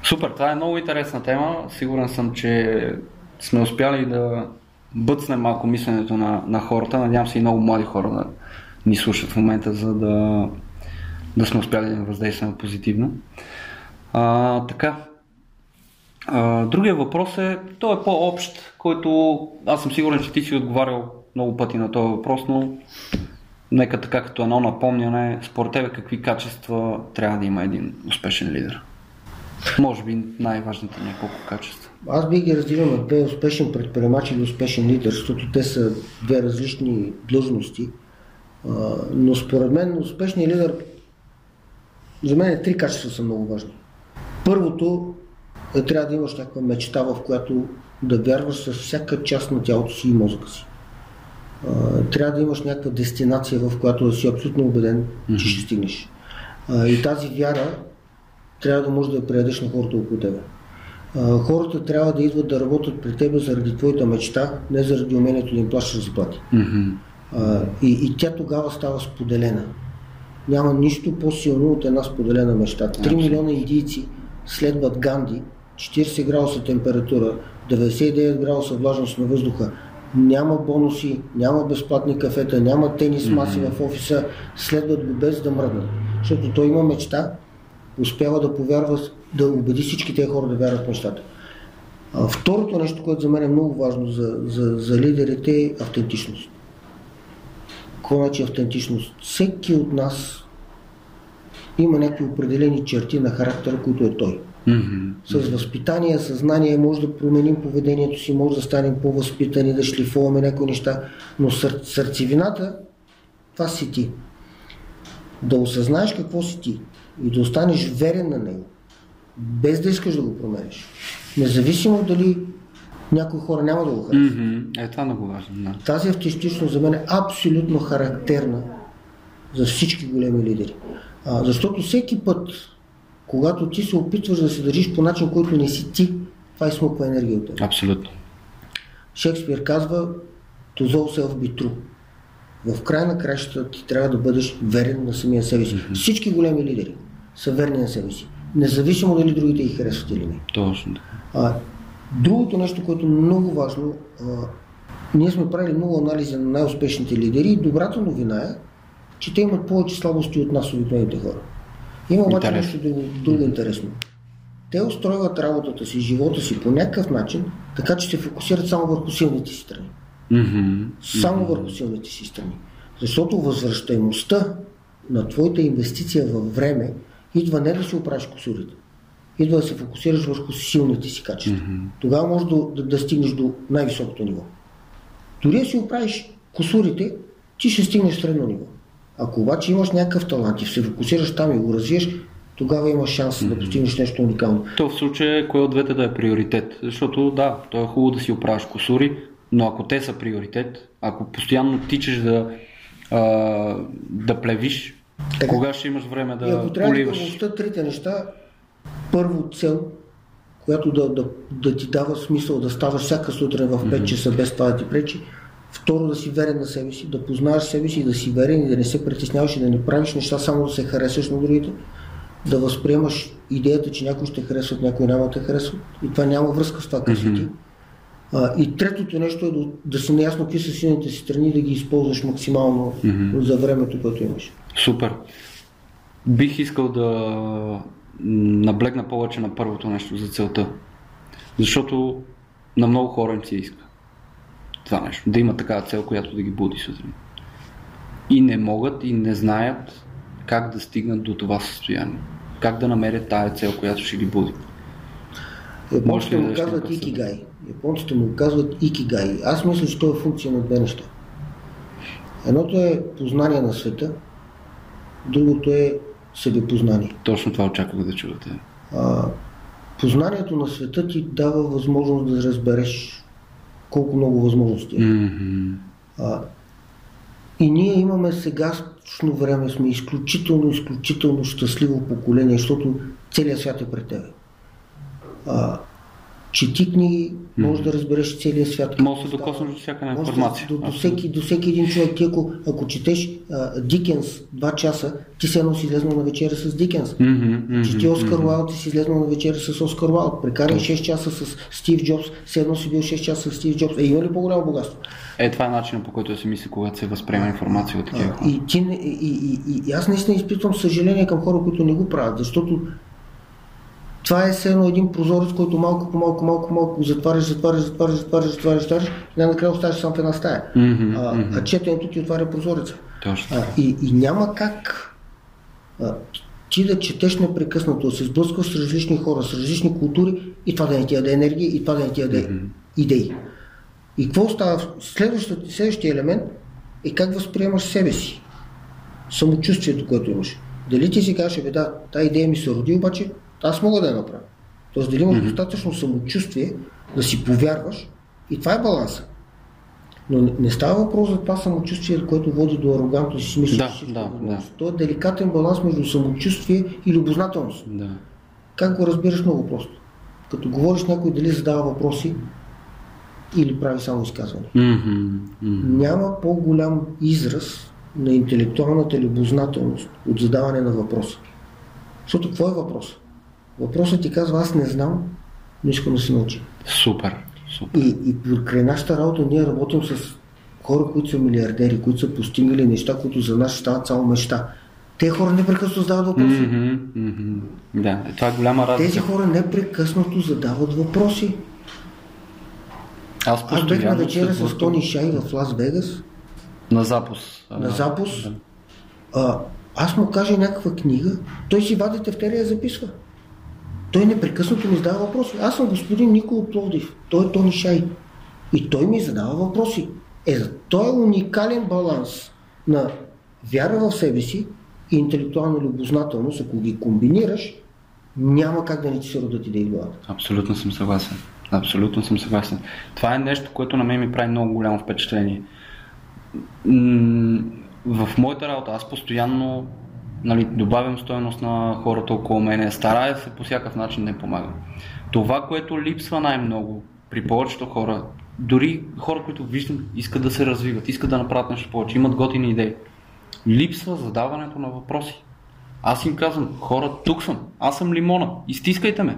Супер, това е много интересна тема. Сигурен съм, че сме успяли да бъцнем малко мисленето на, на хората. Надявам се и много млади хора да ни слушат в момента, за да, да сме успяли да им въздействаме позитивно. А, така. А, другия въпрос е, той е по-общ, който аз съм сигурен, че ти си отговарял много пъти на този въпрос, но нека така като едно напомняне, според тебе какви качества трябва да има един успешен лидер? Може би най-важните няколко качества. Аз бих ги разделил на две успешен предприемач или успешен лидер, защото те са две различни длъжности. Но според мен успешният лидер, за мен три качества са много важни. Първото е трябва да имаш някаква мечта, в която да вярваш с всяка част на тялото си и мозъка си. Трябва да имаш някаква дестинация, в която да си абсолютно убеден, че ще стигнеш. И тази вяра трябва да можеш да я предадеш на хората около тебе. Хората трябва да идват да работят при теб заради твоята мечта, не заради умението да им плащаш заплати. Mm-hmm. И, и тя тогава става споделена. Няма нищо по-силно от една споделена мечта. 3 милиона индийци следват Ганди, 40 градуса температура, 99 градуса влажност на въздуха. Няма бонуси, няма безплатни кафета, няма тенис маси в офиса, следват го без да мръднат. Защото той има мечта, успява да повярва, да убеди всички тези хора да вярват в мечтата. А, второто нещо, което за мен е много важно за, за, за лидерите е автентичност. Какво значи автентичност? Всеки от нас има някакви определени черти на характера, които е той. Mm-hmm. С възпитание, съзнание може да променим поведението си, може да станем по-възпитани, да шлифуваме някои неща, но сър, сърцевината, това си ти. Да осъзнаеш какво си ти и да останеш верен на него, без да искаш да го промениш. Независимо дали някои хора няма да го харесат. Mm-hmm. Е, това е много важно. Да. Тази автентичност за мен е абсолютно характерна за всички големи лидери. А, защото всеки път, когато ти се опитваш да се държиш по начин, който не си ти, това изсмуква енергия от теб. Абсолютно. Шекспир казва to thou self be true. В край на кращата ти трябва да бъдеш верен на самия себе си. Mm-hmm. Всички големи лидери са верни на себе си. Независимо дали другите ги харесват или не. Точно. А, другото нещо, което е много важно, а, ние сме правили много анализи на най-успешните лидери и добрата новина е, че те имат повече слабости от нас, обикновените хора. Има обаче нещо друго, друго интересно. Те устройват работата си, живота си по някакъв начин, така че се фокусират само върху силните си страни. Mm-hmm. Само върху силните си страни. Защото възвръщаемостта на твоята инвестиция във време идва не да си оправиш косурите, идва да се фокусираш върху силните си качества. Мгм. Тогава можеш да, да, да стигнеш до най-високото ниво. Дори да си оправиш косурите, ти ще стигнеш средно ниво. Ако обаче имаш някакъв талант и се фокусираш там и го развиеш, тогава имаш шанс да постигнеш нещо уникално. То в случая кой от двете да е приоритет? Защото да, то е хубаво да си оправиш косури, но ако те са приоритет, ако постоянно тичаш да, а, да плевиш, Така. кога ще имаш време И ако да трябва да поливаш? въобще трите неща, първо цел, която да, да, да ти дава смисъл да ставаш всяка сутрин в 5 часа без това да ти пречи. Второ, да си верен на себе си, да познаваш себе си, да си верен и да не се притесняваш и да не правиш неща само да се харесваш на другите. Да възприемаш идеята, че някой ще харесват, някой няма да те харесват. И това няма връзка с това какъв си ти. А, и третото нещо е да, да си наясно какви са силните си страни, да ги използваш максимално за времето, което имаш. Супер. Бих искал да наблегна повече на първото нещо за целта. Защото на много хора им се иска това нещо. Да има такава цел, която да ги буди сутрин. И не могат и не знаят как да стигнат до това състояние. Как да намерят тая цел, която ще ги буди. Японците да му казват икигай. Японците му казват икигай. Аз мисля, че то е функция на две неща. Едното е познание на света, другото е себепознание. Точно това очаквах да чувате. А, познанието на света ти дава възможност да разбереш колко много възможности. Мгм. А, и ние имаме сегашно време, сме изключително, изключително щастливо поколение, защото целият свят е пред тебе. А, чети книги, можеш да разбереш целият свят. Може да се докоснеш до всяка Може информация. До, до, всеки, до всеки един човек. Ти ако, ако четеш а, Дикенс два часа, ти се едно си излезнал на вечеря с Дикенс. Мгм, мгм, Чети Оскар Уайлд, ти си излезнал на вечеря с Оскар Уайлд. Прекарай 6 часа с Стив Джобс, все едно си бил 6 часа с Стив Джобс. Е, има ли по-голямо богатство? Е, това е начинът по който се мисли, когато се възприема информация от такива хора. И, ти, и, и, и, и аз наистина изпитвам съжаление към хора, които не го правят, защото това е все едно един прозорец, който малко по малко, малко малко затваряш, затваряш, затваряш, затваряш, затваряш, затваряш и най-накрая оставаш сам в една стая. Мгм, а, а четенето ти отваря прозореца. Точно. А, и, и няма как. А, ти да четеш непрекъснато, се сблъскваш с различни хора, с различни култури и това да не ти яде енергия и това да не ти яде mm-hmm. идеи. И какво става? Следващия, следващия елемент е как възприемаш себе си. Самочувствието, което имаш. Дали ти си кажеш, бе да, тази идея ми се роди, обаче аз мога да я направя. Тоест дали имаш mm-hmm. достатъчно самочувствие да си повярваш и това е баланса. Но не става въпрос за това самочувствие, което води до арогантност и си мислиш, Да, да, е да. То е деликатен баланс между самочувствие и любознателност. Да. Как го разбираш много просто? Като говориш някой дали задава въпроси или прави само изказване. Мгм, мгм. Няма по-голям израз на интелектуалната любознателност от задаване на въпроса. Защото какво е въпрос? Въпросът ти казва, аз не знам, но искам да се науча. Супер, супер. И, и покрай нашата работа ние работим с хора, които са милиардери, които са постигнали неща, които за нас стават само мечта. Те хора непрекъснато задават въпроси. Мгм, мгм. Да, това е голяма разлика. Тези хора непрекъснато задават въпроси. Аз Аз бех на вечеря с Тони Шай в Лас Вегас, На запус. на запус. да. А, аз му кажа някаква книга, той си вади тефтерия и записва. Той непрекъснато ми задава въпроси. Аз съм господин Никол Пловдив, той е Тони Шай. И той ми задава въпроси. Е, за той е уникален баланс на вяра в себе си и интелектуална любознателност. Ако ги комбинираш, няма как да не ти се родят идеи в главата. Абсолютно съм съгласен. Абсолютно съм съгласен. Това е нещо, което на мен ми прави много голямо впечатление. В моята работа аз постоянно нали, добавям стоеност на хората около мене, старая се по всякакъв начин да им помагам. Това, което липсва най-много при повечето хора, дори хора, които виждам, искат да се развиват, искат да направят нещо повече, имат готини идеи. Липсва задаването на въпроси. Аз им казвам, хора, тук съм, аз съм лимона, изтискайте ме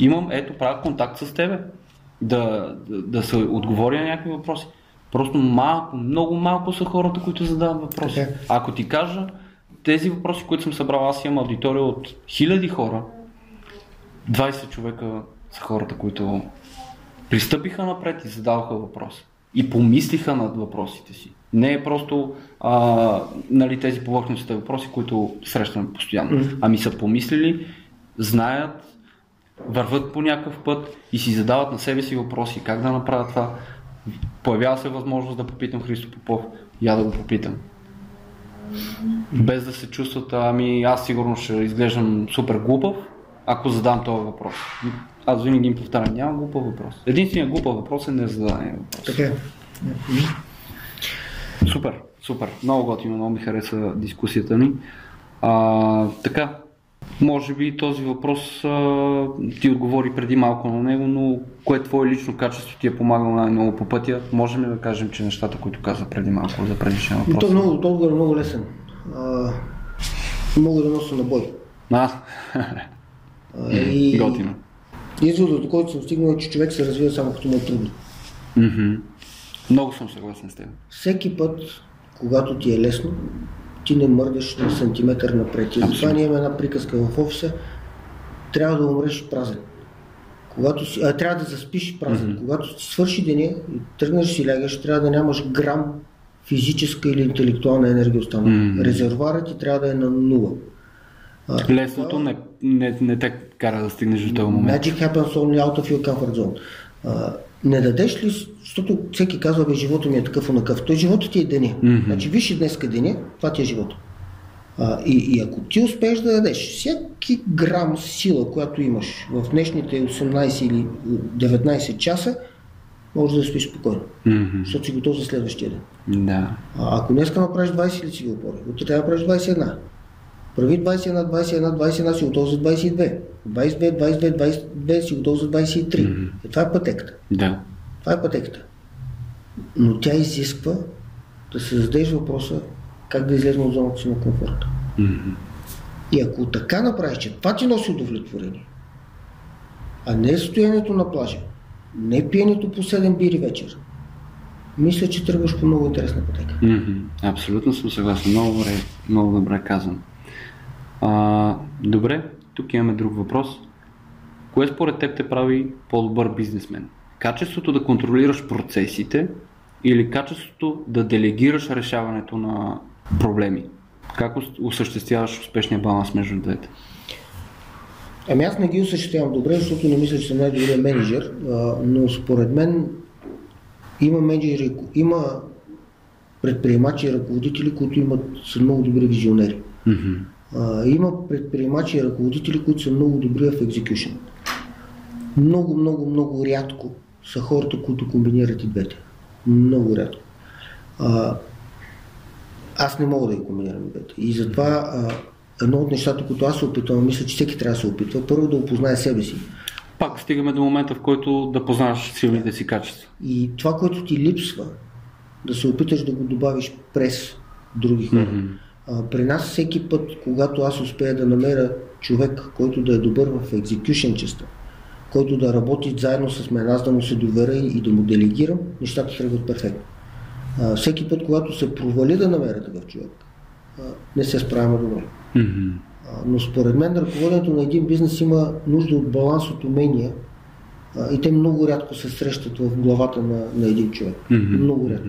имам, ето, правя контакт с тебе, да, да, да се отговоря на някакви въпроси. Просто малко, много малко са хората, които задават въпроси. Ако ти кажа, тези въпроси, които съм събрал, аз имам аудитория от хиляди хора, 20 човека са хората, които пристъпиха напред и задаваха въпроси. И помислиха над въпросите си. Не е просто а, нали, тези повърхностните въпроси, които срещаме постоянно. Ами са помислили, знаят, върват по някакъв път и си задават на себе си въпроси как да направят това. Появява се възможност да попитам Христо Попов, я да го попитам. Без да се чувстват, ами аз сигурно ще изглеждам супер глупав, ако задам този въпрос. Аз винаги им повтарям, няма глупав въпрос. Единственият глупав въпрос е незададения въпрос. Така е. Супер, супер. Много готино, много ми хареса дискусията ни. А, така, може би този въпрос а, ти отговори преди малко на него, но кое твое лично качество ти е помагало най-много по пътя? Можем ли да кажем, че нещата, които каза преди малко за предишния въпрос? то е много, отговор е много лесен. А, мога да нося на бой. А, и [LAUGHS] готино. изводът, до който съм стигнал е, че човек се развива само като му е трудно. Мгм. Много съм съгласен с теб. Всеки път, когато ти е лесно, ти не мърдаш на сантиметър напред. И затова ние имаме една приказка в офиса. Трябва да умреш празен. Когато си, а, трябва да заспиш празен. Когато ти свърши деня и тръгнеш си лягаш, трябва да нямаш грам физическа или интелектуална енергия останала. Мгм. Резервуарът ти трябва да е на нула. А, Лесното не, не, не те кара да стигнеш до този момент. Magic happens only out of your comfort zone. А, не дадеш ли, защото всеки казва, бе, живота ми е такъв онакъв. Той живота ти е деня. Мгм. Значи виж днеска деня, това ти е живота. А, и, и ако ти успееш да дадеш всеки грам сила, която имаш в днешните 18 или 19 часа, можеш да спиш спокойно, Мгм. защото си готов за следващия ден. Да. А ако днеска направиш 20 или си го опори, утре трябва да направиш 21. Прави 21, 21, 21 си готов за 22. 22, 22, 22 си готов за 23. Мгм. Е, това е пътеката. Да. Това е пътеката. Но тя изисква да се зададеш въпроса как да излезем от зоната си на комфорта. Мгм. И ако така направиш, че това ти носи удовлетворение, а не стоянето на плажа, не пиенето по 7 бири вечер, мисля, че тръгваш по много интересна пътека. Мгм. Абсолютно съм съгласен. Много много добре казано. А, добре, тук имаме друг въпрос. Кое според теб те прави по-добър бизнесмен? Качеството да контролираш процесите или качеството да делегираш решаването на проблеми? Как осъществяваш успешния баланс между двете? Ами аз не ги осъществявам добре, защото не мисля, че съм най-добрият менеджер, но според мен има менеджери, има предприемачи и ръководители, които имат, са много добри визионери. Mm-hmm. А, има предприемачи и ръководители, които са много добри в екзекюшн. Много, много, много рядко са хората, които комбинират и двете. Много рядко. А, аз не мога да ги комбинирам и двете. И затова а, едно от нещата, които аз се опитвам, мисля, че всеки трябва да се опитва, първо да опознае себе си. Пак стигаме до момента, в който да познаваш силните си качества. И това, което ти липсва, да се опиташ да го добавиш през други хора. Мгм. А, при нас всеки път, когато аз успея да намеря човек, който да е добър в екзекюшен частта, който да работи заедно с мен, аз да му се доверя и да му делегирам, нещата тръгват перфектно. А, всеки път, когато се провали да намеря такъв човек, а, не се справяме добре. Mm-hmm. А, но според мен ръководенето на един бизнес има нужда от баланс от умения а, и те много рядко се срещат в главата на, на един човек. Мгм. Много рядко.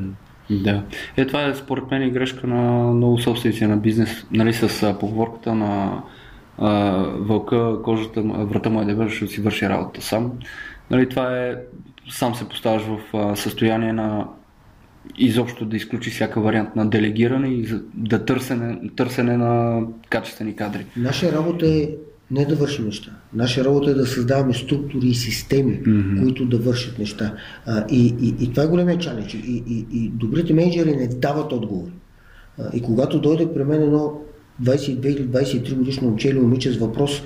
Да. Е, това е според мен и грешка на много собственици на бизнес, нали, с поговорката на а, вълка, кожата, врата му е дебел, ще си върши работа сам. Нали, това е, сам се поставяш в а, състояние на изобщо да изключи всяка вариант на делегиране и да търсене, търсене на качествени кадри. Наша работа е не да вършим неща. Наша работа е да създаваме структури и системи, Мгм. които да вършат неща. А, и, и, и това е големия чалендж. И, и, и добрите менеджери не дават отговори. А, и когато дойде при мен едно 22 или 23 годишно момче или момиче с въпрос,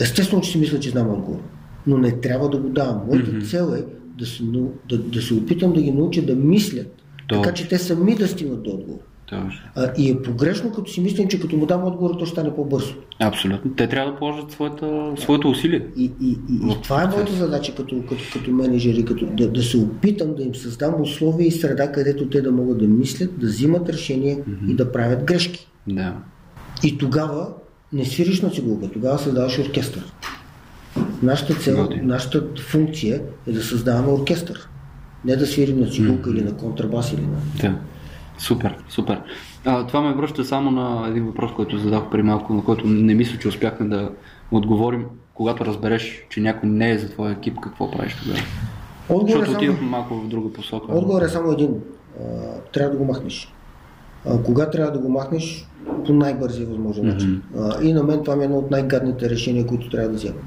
естествено, че си мисля, че знам отговор. Но не трябва да го давам. Моята Мгм. цел е да се, да, да се опитам да ги науча да мислят, То- така че те сами да стигнат до отговор. А, и е погрешно, като си мислим, че като му дам отговор, то ще стане по-бързо. Абсолютно. Те трябва да положат своята, своето усилие. И, и, и, и това е моята задача като, като, като менеджери, като, да, да се опитам да им създам условия и среда, където те да могат да мислят, да взимат решения и да правят грешки. Да. И тогава не свириш на цигулка, тогава създаваш оркестър. Нашата цел, Готино. нашата функция е да създаваме оркестър. Не да свирим на цигулка или на контрабас или на... Да. Супер, супер. А, това ме връща само на един въпрос, който задах преди малко, на който не мисля, че успяхме да отговорим. Когато разбереш, че някой не е за твоя екип, какво правиш тогава? Отговор е Защото само... отивахме малко в друга посока. Отговор е само един. Трябва да го махнеш. А, кога трябва да го махнеш? По най-бързия възможен начин. А, и на мен това ми е едно от най-гадните решения, които трябва да взема.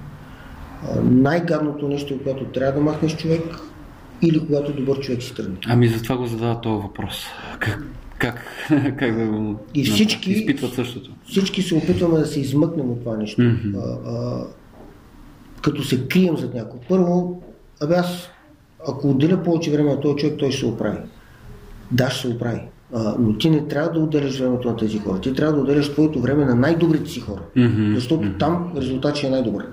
Най-гадното нещо е когато трябва да махнеш човек или когато добър човек си тръгне. Ами затова го задава този въпрос. Как, как, [LAUGHS] как да го И всички- изпитват същото? Всички се опитваме да се измъкнем от това нещо. Мгм. А, а, като се крием зад някой. Първо, абе аз, ако отделя повече време на този човек, той ще се оправи. Да, ще се оправи. А, но ти не трябва да отделяш времето на тези хора. Ти трябва да отделяш твоето време на най-добрите си хора. Мгм, Защото там резултат ще е най-добър.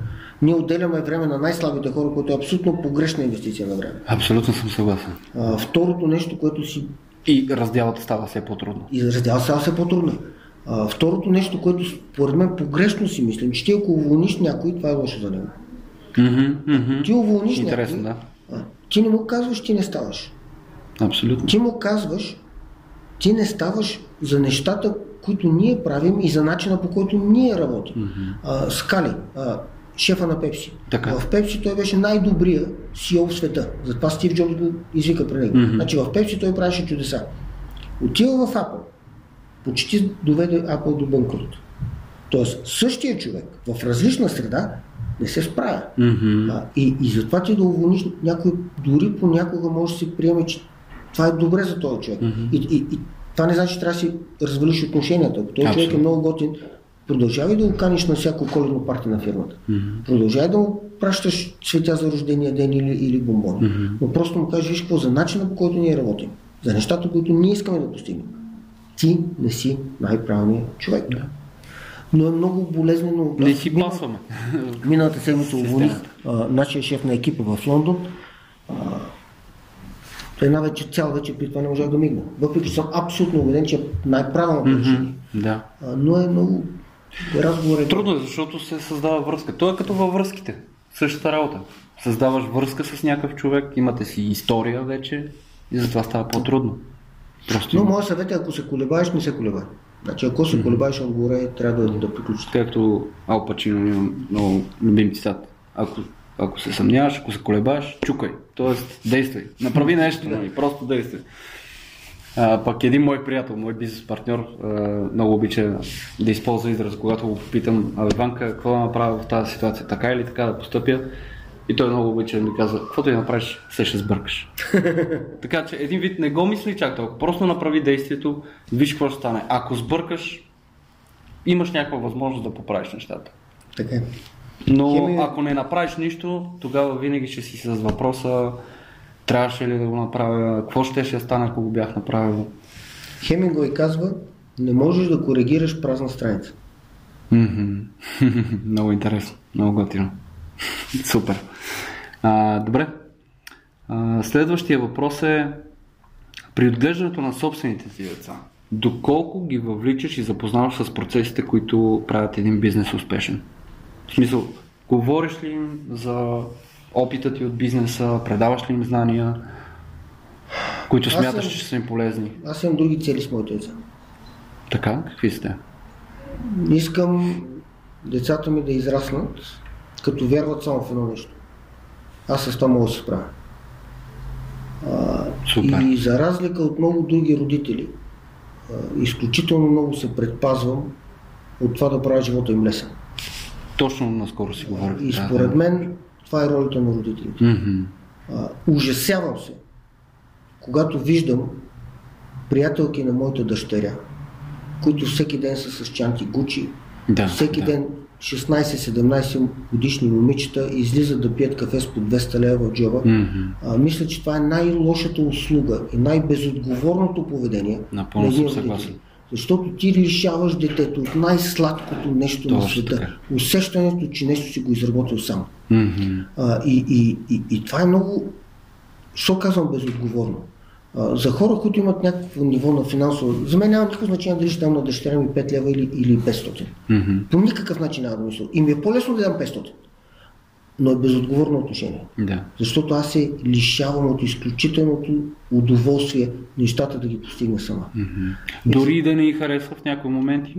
Ние отделяме време на най-слабите хора, което е абсолютно погрешна инвестиция на време. Абсолютно съм съгласен. А, второто нещо, което си И разделата става все по-трудно. и раздял сега все по-трудно. А, второто нещо, което според мен погрешно си мислим, че ти ако уволниш някой, това е лошо за него. Ти уволниш Интересно, някой, да. а, ти не му казваш, ти не ставаш. Абсолютно. Ти му казваш, ти не ставаш за нещата, които ние правим и за начина по който ние работим. А, Скали, а, шефа на Пепси. Така. В Пепси той беше най-добрия CEO в света. Затова Стив Джобс го извика при него. Мгм. Значи в Пепси той правеше чудеса. Отива в Apple. Почти доведе Apple до банкрут. Тоест същия човек в различна среда не се справя. Мгм. А, и, и затова ти да уволниш някой, дори понякога може да се приеме, че това е добре за този човек. и, и, и това не значи, че трябва да си развалиш отношенията. Ако този човек е много готин, продължавай да го каниш на всяко коледно парти на фирмата. Продължавай да му пращаш цветя за рождения ден или, или бомбони. Но просто му кажеш, какво, за начина по който ние работим, за нещата, които ние искаме да постигнем. Ти не си най-правилният човек. Но е много болезнено. Не си пасваме. Миналата седмица уволних нашия шеф на екипа в Лондон. А, една вечер, цяла вечер при това не можах да мигна. Въпреки че съм абсолютно убеден, че е най-правилното решение. Да. А, но е много... Разговор е... Трудно е, защото се създава връзка. То е като във връзките. Същата работа. Създаваш връзка с някакъв човек, имате си история вече и затова става по-трудно. Просто Но моят съвет е, ако се колебаеш, не се колебай. Значи ако се колебаеш отгоре, трябва да, да приключиш. Както Ал Пачино има много любим цитат. Ако, ако се съмняваш, ако се колебаеш, чукай. Тоест, действай. Направи нещо, нали? просто действай. А, пък един мой приятел, мой бизнес партньор, а, много обича да използва израз, когато го попитам, абе Ванка, какво да направя в тази ситуация, така или така да постъпя. И той много обича да ми казва, каквото и направиш, се ще сбъркаш. [LAUGHS] така че един вид не го мисли чак толкова, просто направи действието, виж какво ще стане. Ако сбъркаш, имаш някаква възможност да поправиш нещата. Така е. Но Хеми- ако не направиш нищо, тогава винаги ще си с въпроса трябваше ли да го направя, какво ще ще стане, ако го бях направил. Хемингуей казва, не можеш да коригираш празна страница. [LAUGHS] Много интересно, много готино. [LAUGHS] Супер. А, добре. А, следващия въпрос е при отглеждането на собствените си деца, доколко ги въвличаш и запознаваш с процесите, които правят един бизнес успешен? В смисъл, говориш ли им за опита ти от бизнеса, предаваш ли им знания, които Аз смяташ, съм- че са им полезни? Аз имам други цели с моите деца. Така? Какви сте? Искам децата ми да израснат, като вярват само в едно нещо. Аз с това мога да се справя. А, Супер. И за разлика от много други родители, а, изключително много се предпазвам от това да правя живота им лесен. Точно наскоро си говорих. И според мен това е ролята на родителите. Мгм. А, ужасявам се, когато виждам приятелки на моята дъщеря, които всеки ден са с чанти Гучи, Да, всеки да. ден 16-17 годишни момичета излизат да пият кафе с по 200 лева в джоба. Мгм. А, мисля, че това е най-лошата услуга и най-безотговорното поведение Напълно на един родител. Защото ти лишаваш детето от най-сладкото нещо на Точно света. така. Усещането, че нещо си го изработил сам. Мгм. А, и, и, и, и това е много, що казвам безотговорно. А, за хора, които имат някакво ниво на финансово, за мен няма никакво значение дали ще дам на дъщеря ми 5 лева или, или 500. Мгм. По никакъв начин няма да мисля. И ми е по-лесно да дам 500. Но е безотговорно отношение. Да. Защото аз се лишавам от изключителното удоволствие нещата да ги постигна сама. Мгм. Дори и да не ни харесва в някои моменти,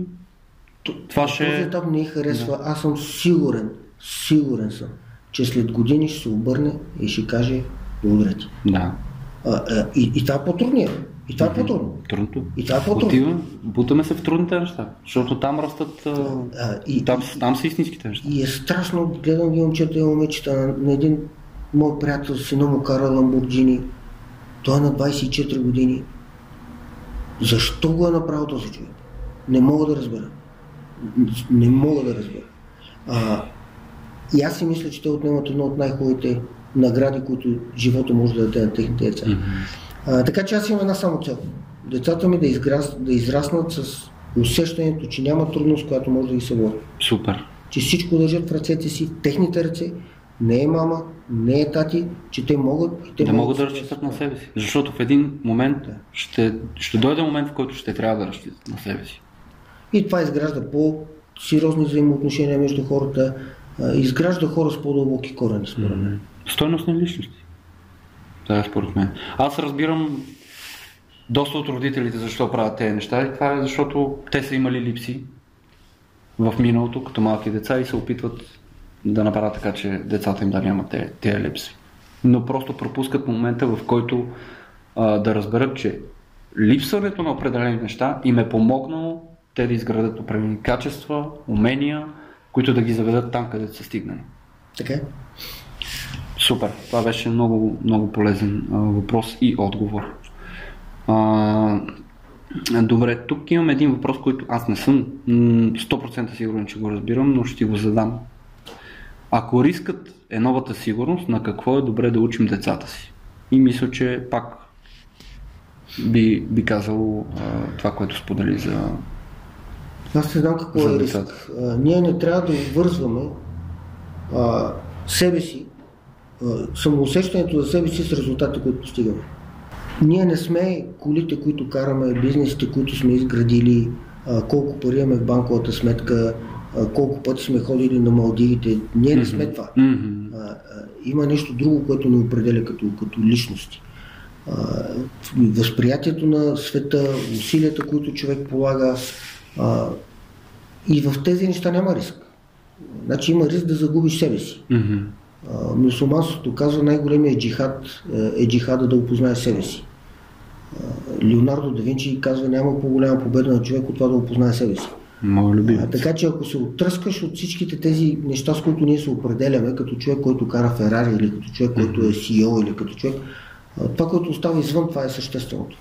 това ще този етап не харесва. Аз съм сигурен, сигурен съм, че след години ще се обърне и ще каже благодаря ти. Да. А, а, и, и това е по-трудният. И това е по-трудно. Трудното. И това е по-трудно. Отиваме, бутаме се в трудните неща, защото там растат... а, А, и, Там, там са истинските неща. и е страшно, гледам ги момчета и момичета на, на един мой приятел, сина му кара Ламборджини. Той е на 24 години. Защо го е направил този човек? Не мога да разбера. Не мога да разбера. А, и аз си мисля, че те отнемат едно от най-хубавите награди, които живота може да даде на техните деца. А, така че аз имам една само цел. Децата ми да, изграс, да израснат с усещането, че няма трудност, която може да ги събори. Супер. Че всичко държат в ръцете си, техните ръце, не е мама, не е тати, че те могат и те да могат да разчитат на себе си. Защото в един момент Да. ще, ще дойде момент, в който ще трябва да разчитат на себе си. И това изгражда по-сериозни взаимоотношения между хората, изгражда хора с по-дълбоки корени, според мен. Стойностни личности. Това е според мен. Аз разбирам доста от родителите защо правят тези неща и това е защото те са имали липси в миналото като малки деца и се опитват да направят така, че децата им да нямат те- тези липси. Но просто пропускат момента, в който а, да разберат, че липсването на определени неща им е помогнало те да изградат определени качества, умения, които да ги заведат там, където са стигнали. Така е? Супер. Това беше много, много полезен а, въпрос и отговор. А, добре, тук имам един въпрос, който аз не съм м, 100% сигурен, че го разбирам, но ще го задам. Ако рискът е новата сигурност, на какво е добре да учим децата си? И мисля, че пак би, би казал а, това, което сподели за... Аз не знам какво е риск. А, ние не трябва да обвързваме а, себе си, а, самоусещането за себе си с резултатите, които постигаме. Ние не сме колите, които караме, бизнесите, които сме изградили, а, колко пари имаме в банковата сметка, а, колко пъти сме ходили на Малдивите. Ние не сме това. А, а, има нещо друго, което ни определя като, като личности. Възприятието на света, усилията, които човек полага, А, и в тези неща няма риск. Значи има риск да загубиш себе си. Мгм. А, Мюсулманството казва най-големият джихад е, е джихада да опознае себе си. А, Леонардо да Винчи казва няма по-голяма победа на човек от това да опознае себе си. Моя така че ако се оттръскаш от всичките тези неща, с които ние се определяме, като човек, който кара Ферари, или като човек, който е CEO, или като човек, това, което остава извън, това е същественото.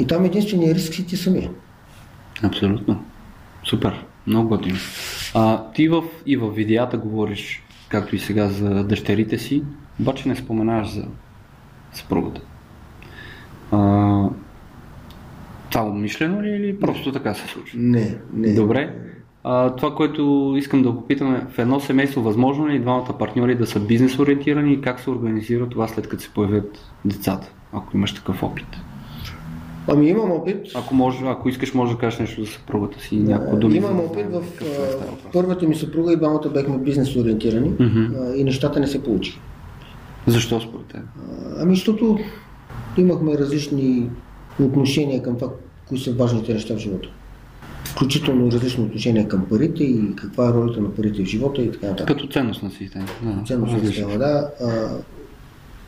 И там единственият риск си ти самия. Абсолютно. Супер. Много готино. А, ти в, и в видеята говориш, както и сега, за дъщерите си, обаче не споменаваш за съпругата. А, това умишлено ли е или просто така се случва? Не, не. Добре. А, това, което искам да попитам е, в едно семейство възможно ли е двамата партньори да са бизнес ориентирани и как се организира това след като се появят децата, ако имаш такъв опит? Ами имам опит. Ако, може, ако искаш, може да кажеш нещо за съпругата си, някакво думи. Имам опит в какъв е първата ми съпруга и двамата бяхме бизнес ориентирани а, и нещата не се получиха. Защо според теб? А, Ами, защото имахме различни отношения към това, кои са важните неща в живота. Включително различно отношение към парите и каква е ролята на парите в живота и така нататък. Като ценностна система. Да, Ценностна различно. система, да. А,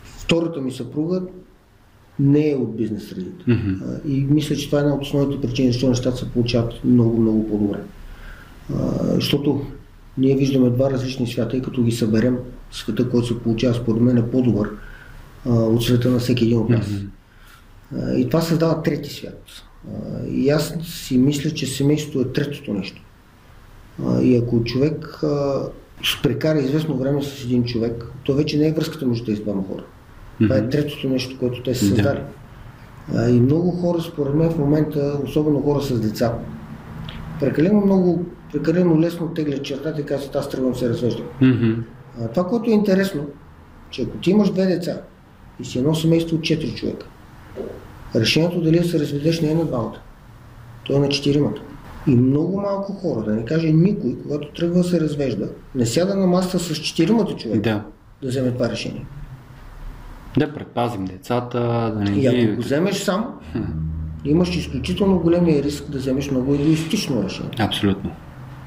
втората ми съпруга не е от бизнес средите. А, И мисля, че това е една от основните причини, защо нещата се получават много, много по-добре. Защото ние виждаме два различни свята и като ги съберем, света, който се получава според мен е по-добър от света на всеки един от нас. А, И това създава трети свят. И аз си мисля, че семейството е третото нещо. И ако човек прекара известно време с един човек, то вече не е връзката между тези двама хора. Това е третото нещо, което те са Да. създали. А, И много хора, според мен, в момента, особено хора с деца, прекалено много, прекалено лесно теглят чертата и казват, аз тръгвам да се развеждам. А, това, което е интересно, че ако ти имаш две деца и си едно семейство от 4 човека, решението дали да се разведеш не е на двамата, то е на четиримата. И много малко хора, да не каже никой, когато тръгва да се развежда, не сяда на маста с четиримата човека Да. да вземе това решение. Да предпазим децата, да не И ако го вземеш сам, имаш изключително големия риск да вземеш много егоистично решение. Абсолютно.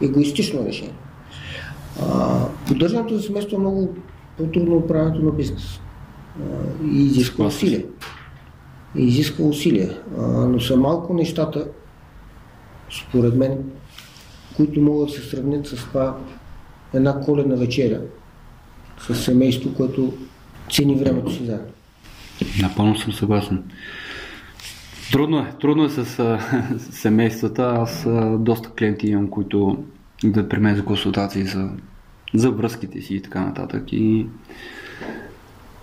Егоистично решение. А, поддържането на семейство е много по-трудно от правенето на бизнес. А, и изисква усилие. И изисква усилие. А, но са малко нещата, според мен, които могат да се сравнят с това една коледна вечеря с семейство, което цени времето си заедно. Напълно съм съгласен. Трудно е. Трудно е с а, [LAUGHS] семействата. Аз а, доста клиенти имам, които идват при мен за консултации за, за връзките си и така нататък. И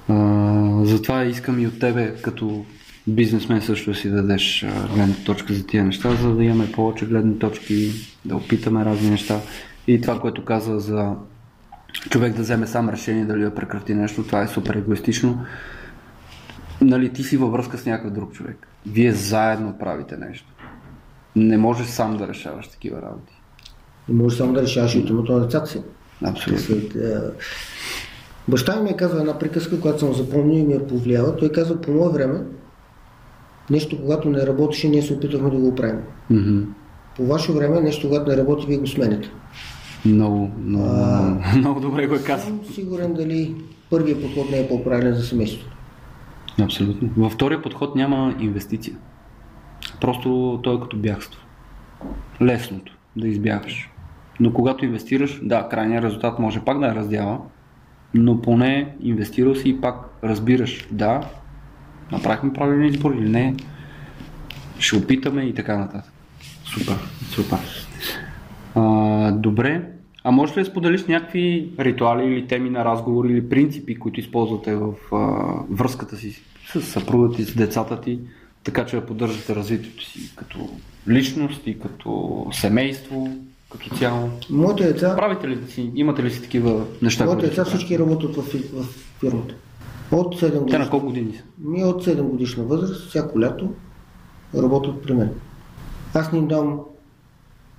а, затова искам и от тебе, като бизнесмен също да си дадеш гледна точка за тия неща, за да имаме повече гледни точки, да опитаме разни неща. И това, което каза за човек да вземе сам решение дали да прекрати нещо, това е супер егоистично нали, ти си във връзка с някакъв друг човек. Вие заедно правите нещо. Не можеш сам да решаваш такива работи. Не можеш само да решаваш и от името на децата си. Абсолютно. Е, Баща ми е казал една приказка, която съм запомнил и ми е повлияла. Той казва, по мое време, нещо, когато не работеше, ние се опитахме да го оправим. Мгм. По ваше време, нещо, когато не работи, вие го сменяте. Много, много, А. много, добре го е казал. Съм сигурен дали първият подход не е по-правилен за семейството. Абсолютно. Във втория подход няма инвестиция. Просто той е като бягство. Лесното да избягаш. Но когато инвестираш, да, крайният резултат може пак да я раздява, но поне инвестирал си и пак разбираш, да, направихме правилен избор или не, ще опитаме и така нататък. Супер, супер. А, добре, а можеш ли да споделиш някакви ритуали или теми на разговор или принципи, които използвате в а, връзката си с съпругата ти, с децата ти, така че да поддържате развитието си като личност и като семейство, като цяло? Моите деца, Правите ли си, имате ли си такива неща? моите деца всички работят в, в фирмата. От 7 Те на годишна, колко години са? ми от 7 годишна възраст, всяко лято работят при мен. Аз не им давам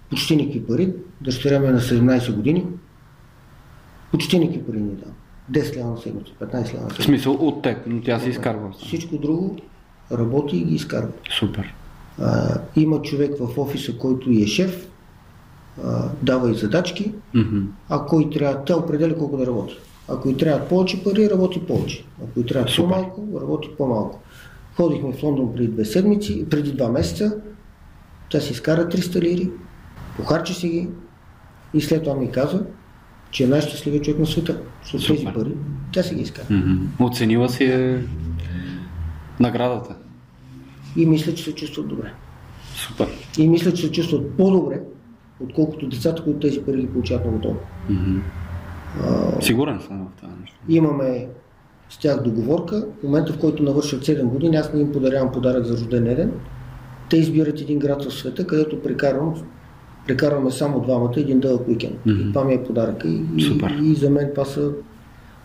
почти никакви пари. Дъщеря ми е на 17 години. Почти никакви пари не давам. 10 лева на седмица, 15 лева на В седмица. смисъл от теб, но тя се изкарва. Всичко друго работи и ги изкарва. Супер. А, има човек в офиса, който и е шеф а, дава и задачки, Мгм. а кой трябва, тя определя колко да работи. Ако и трябва повече пари, работи повече. Ако и трябва Супер. по-малко, работи по-малко. Ходихме в Лондон преди две седмици, преди два месеца, тя си изкара 300 лири, похарчи си ги и след това ми каза, че е най-щастливият човек на света. С тези пари, тя си ги. Мгм. Оценила си е наградата. И мисля, че се чувстват добре. Супер. И мисля, че се чувстват по-добре, отколкото децата, които тези пари ги получават на готово. А, Сигурен съм в това нещо. Имаме с тях договорка. В момента, в който навършат 7 години, аз не им подарявам подарък за рожден ден. Те избират един град в света, където прекарвам, прекарваме само двамата един дълъг уикенд. Мгм. И това ми е подаръка. И, и, Супер. и за мен това са,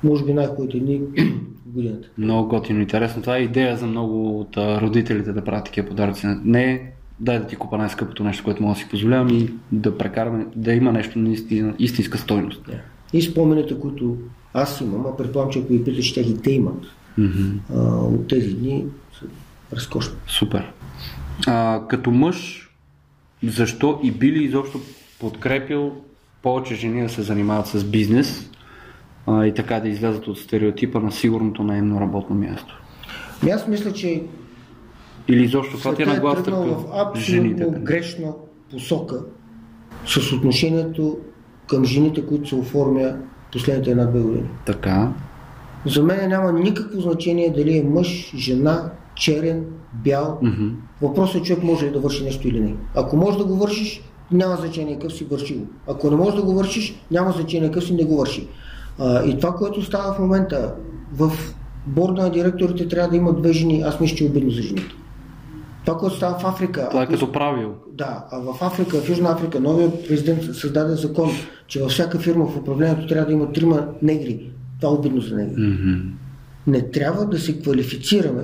може би, най-хубавите дни в годината. Много готино, интересно. Това е идея за много от родителите да правят такива подаръци. Не дай да ти купа най-скъпото нещо, което мога да си позволявам и да прекараме, да има нещо наистина, истинска стойност. И спомените, които аз имам, а предполагам, че ако ви питаш, тях и те имат, Мгм. а, от тези дни са разкошни. Супер. А, като мъж, защо и би ли изобщо подкрепил повече жени да се занимават с бизнес а, и така да излязат от стереотипа на сигурното наемно работно място? Ами аз мисля, че Или изобщо това ти е е тръгнал в абсолютно жените? грешна посока с отношението към жените, които се оформя последните една-две години. Така. За мен няма никакво значение дали е мъж, жена, черен, бял. Мгм. Въпросът е човек може ли да върши нещо или не. Ако можеш да го вършиш, няма значение какъв си върши го. Ако не можеш да го вършиш, няма значение какъв си не го върши. А, и това, което става в момента, в борда на директорите трябва да има две жени, аз мисля, че е обидно за жените. Това, което става в Африка, Това е ако като правило. да, а в Африка, в Южна Африка, новият президент създаде закон, че във всяка фирма в управлението трябва да има трима негри. Това е обидно за негри. Мгм. Не трябва да се квалифицираме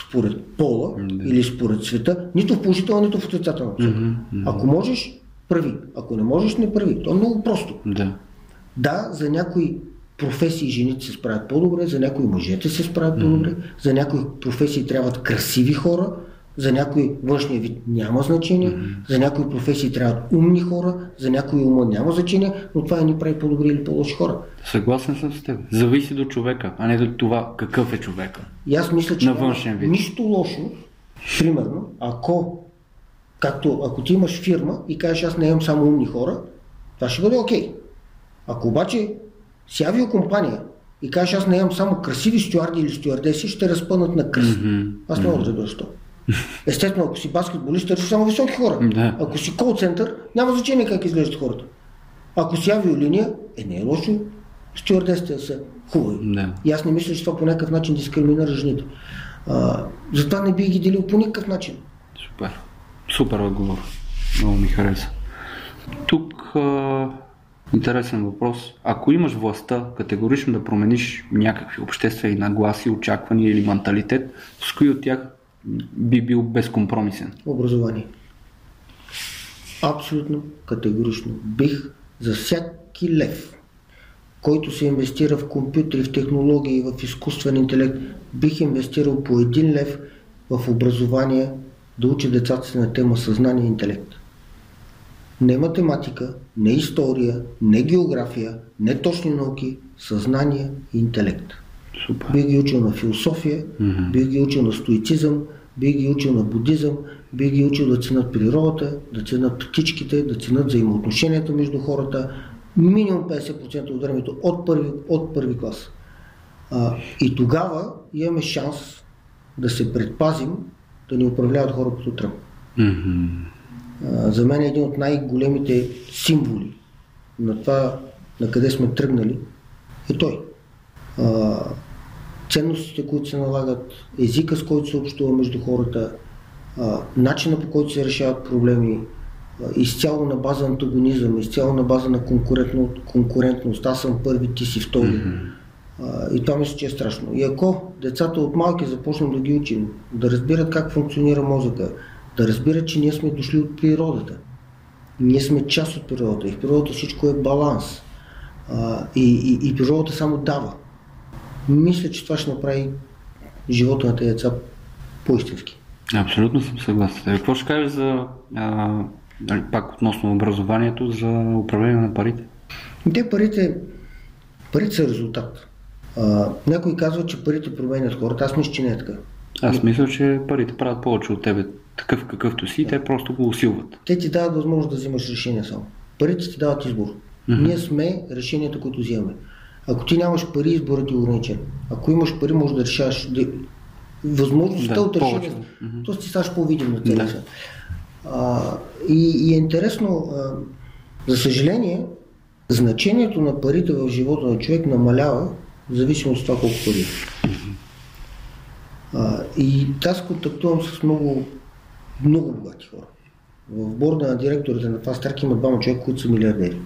според пола Да. или според света, нито в положителна, нито в отрицателна посока. Мгм, мгм. Ако можеш, прави. Ако не можеш, не прави. То е много просто. Да. Да, за някои професии жените се справят по-добре, за някои мъжете се справят по-добре, за някои професии трябват красиви хора, за някои външния вид няма значение, за някои професии трябват умни хора, за някои ума няма значение, но това не ни прави по-добри или по-лоши хора. Съгласен съм с теб. Зависи до човека, а не до това какъв е човека. И аз мисля, че На външен вид. нищо лошо, примерно, ако, както ако ти имаш фирма и кажеш аз не имам само умни хора, това ще бъде окей. Ако обаче си авиокомпания и кажеш аз не имам само красиви стюарди или стюардеси, ще разпънат на кръст. Мгм. Аз не мога да разбера. Естествено, ако си баскетболист, търсиш само високи хора. Да. Ако си кол-център, няма значение как изглеждат хората. Ако си авиолиния, е не е лошо, стюардесите са хубави. Да. И аз не мисля, че това по някакъв начин дискриминира жените. А, затова не бих ги делил по никакъв начин. Супер. Супер отговор. Много ми хареса. Тук а, интересен въпрос. Ако имаш властта категорично да промениш някакви обществени нагласи, очаквания или менталитет, с кои от тях би бил безкомпромисен? Образование. Абсолютно категорично бих за всяки лев, който се инвестира в компютри, в технологии, в изкуствен интелект, бих инвестирал по един лев в образование да учи децата си на тема съзнание и интелект. Не математика, не история, не география, не точни науки, съзнание и интелект. Супер. Бих ги учил на философия, Мгм. бих ги учил на стоицизъм, бих ги учил на будизъм, бих ги учил да ценят природата, да ценят птичките, да ценят взаимоотношенията между хората. Минимум 50% от времето от първи, от първи клас. А, и тогава имаме шанс да се предпазим да ни управляват хора като Тръмп. А, за мен е един от най-големите символи на това, на къде сме тръгнали, е той. А, ценностите, които се налагат, езика, с който се общува между хората, начина по който се решават проблеми, изцяло на база антагонизъм, изцяло на база на конкурентно, конкурентност. Аз съм първи, ти си втори. А, и това мисля, че е страшно. И ако децата от малки започнем да ги учим, да разбират как функционира мозъка, да разбират, че ние сме дошли от природата. Ние сме част от природата и в природата всичко е баланс. И, и, и природата само дава. Мисля, че това ще направи живота на тези деца по-истински. Абсолютно съм съгласен. Какво ще кажеш за а, пак относно образованието за управление на парите. Те парите, парите са резултат. А, някой казва, че парите променят хората. Аз мисля, че не е така. Аз мисля, че парите правят повече от тебе такъв какъвто си и те просто го усилват. Те ти дават възможност да взимаш решение само. Парите ти дават избор. Mm-hmm. Ние сме решението, което взимаме. Ако ти нямаш пари, изборът ти е ограничен. Ако имаш пари, можеш да решаваш да... възможността Да, от решение. повече. Мгм. То ти ставаш по-видим на целия Да. А, и, и е интересно, а, за съжаление, значението на парите в живота на човек намалява в зависимост от това колко пари. А, и аз контактувам с много, много богати хора. В борда на директорите на Fast има двама човека, които са милиардери.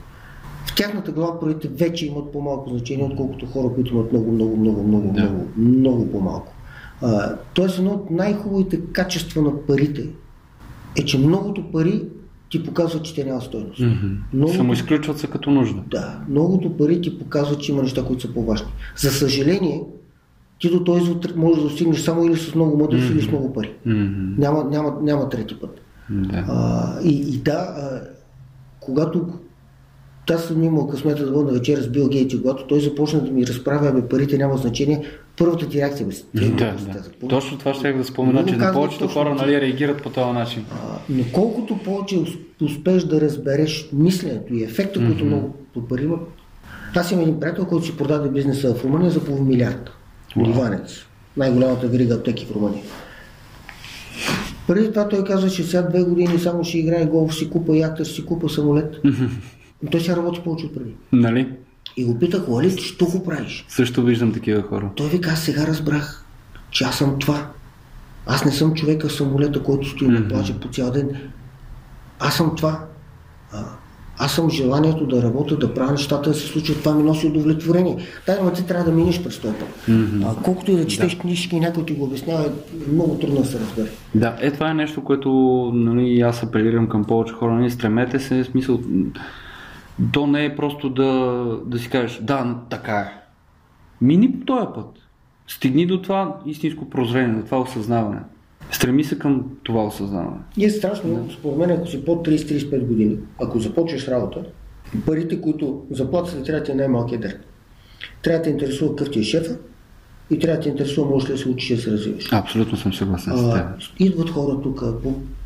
В тяхната глава парите вече имат по-малко значение, отколкото хора, които имат много, много, много, много, Да. много, много по-малко. А, тоест едно от най-хубавите качества на парите е, че многото пари ти показват, че те няма стойност. Многото- Самоизключват се като нужда. Да, многото пари ти показват, че има неща, които са по-важни. За съжаление, ти до този извод можеш да достигнеш само или с много мъдрост, или с много пари. Няма, няма, няма трети път. Да. А, и, и да, а, когато аз съм имал късмета да бъда на вечеря с Бил Гейт и когато той започна да ми разправя, бе, парите няма значение, първата ти реакция бе, Да, да. Точно това ще да спомена, че на повечето хора нали, реагират по този начин. А, но колкото повече ус- успееш да разбереш мисленето и ефекта, който много пари имат. Аз имам един приятел, който си продаде бизнеса в Румъния за половин милиард. Ливанец. Най-голямата верига аптеки в Румъния. Преди това той каза, че сега две години само ще играе голф, си купа яхта, ще си купа самолет. Но той сега работи повече от преди. Нали? И го питах, Лали, що го правиш? Също виждам такива хора. Той вика, аз сега разбрах, че аз съм това. Аз не съм човека в самолета, който стои на плажа по цял ден. Аз съм това. А, аз съм желанието да работя, да правя нещата, да се случват. Това ми носи удовлетворение. Да, но ти трябва да минеш през този път. А, колкото и да четеш книжки и някой ти го обяснява, е много трудно да се разбере. Да, е това е нещо, което нали, аз апелирам към повече хора. Нали, стремете се, в смисъл, то не е просто да, да си кажеш, да, така е. Мини по този път. Стигни до това истинско прозрение, до това осъзнаване. Стреми се към това осъзнаване. И е страшно, според мен, ако си под 30-35 години, ако започнеш работа, парите, които заплатите трябва да е най-малкият ден. Трябва да те интересува какъв ти е шефа и трябва да те интересува можеш ли да се учиш да се развиваш. Абсолютно съм съгласен с теб. Идват хора тук,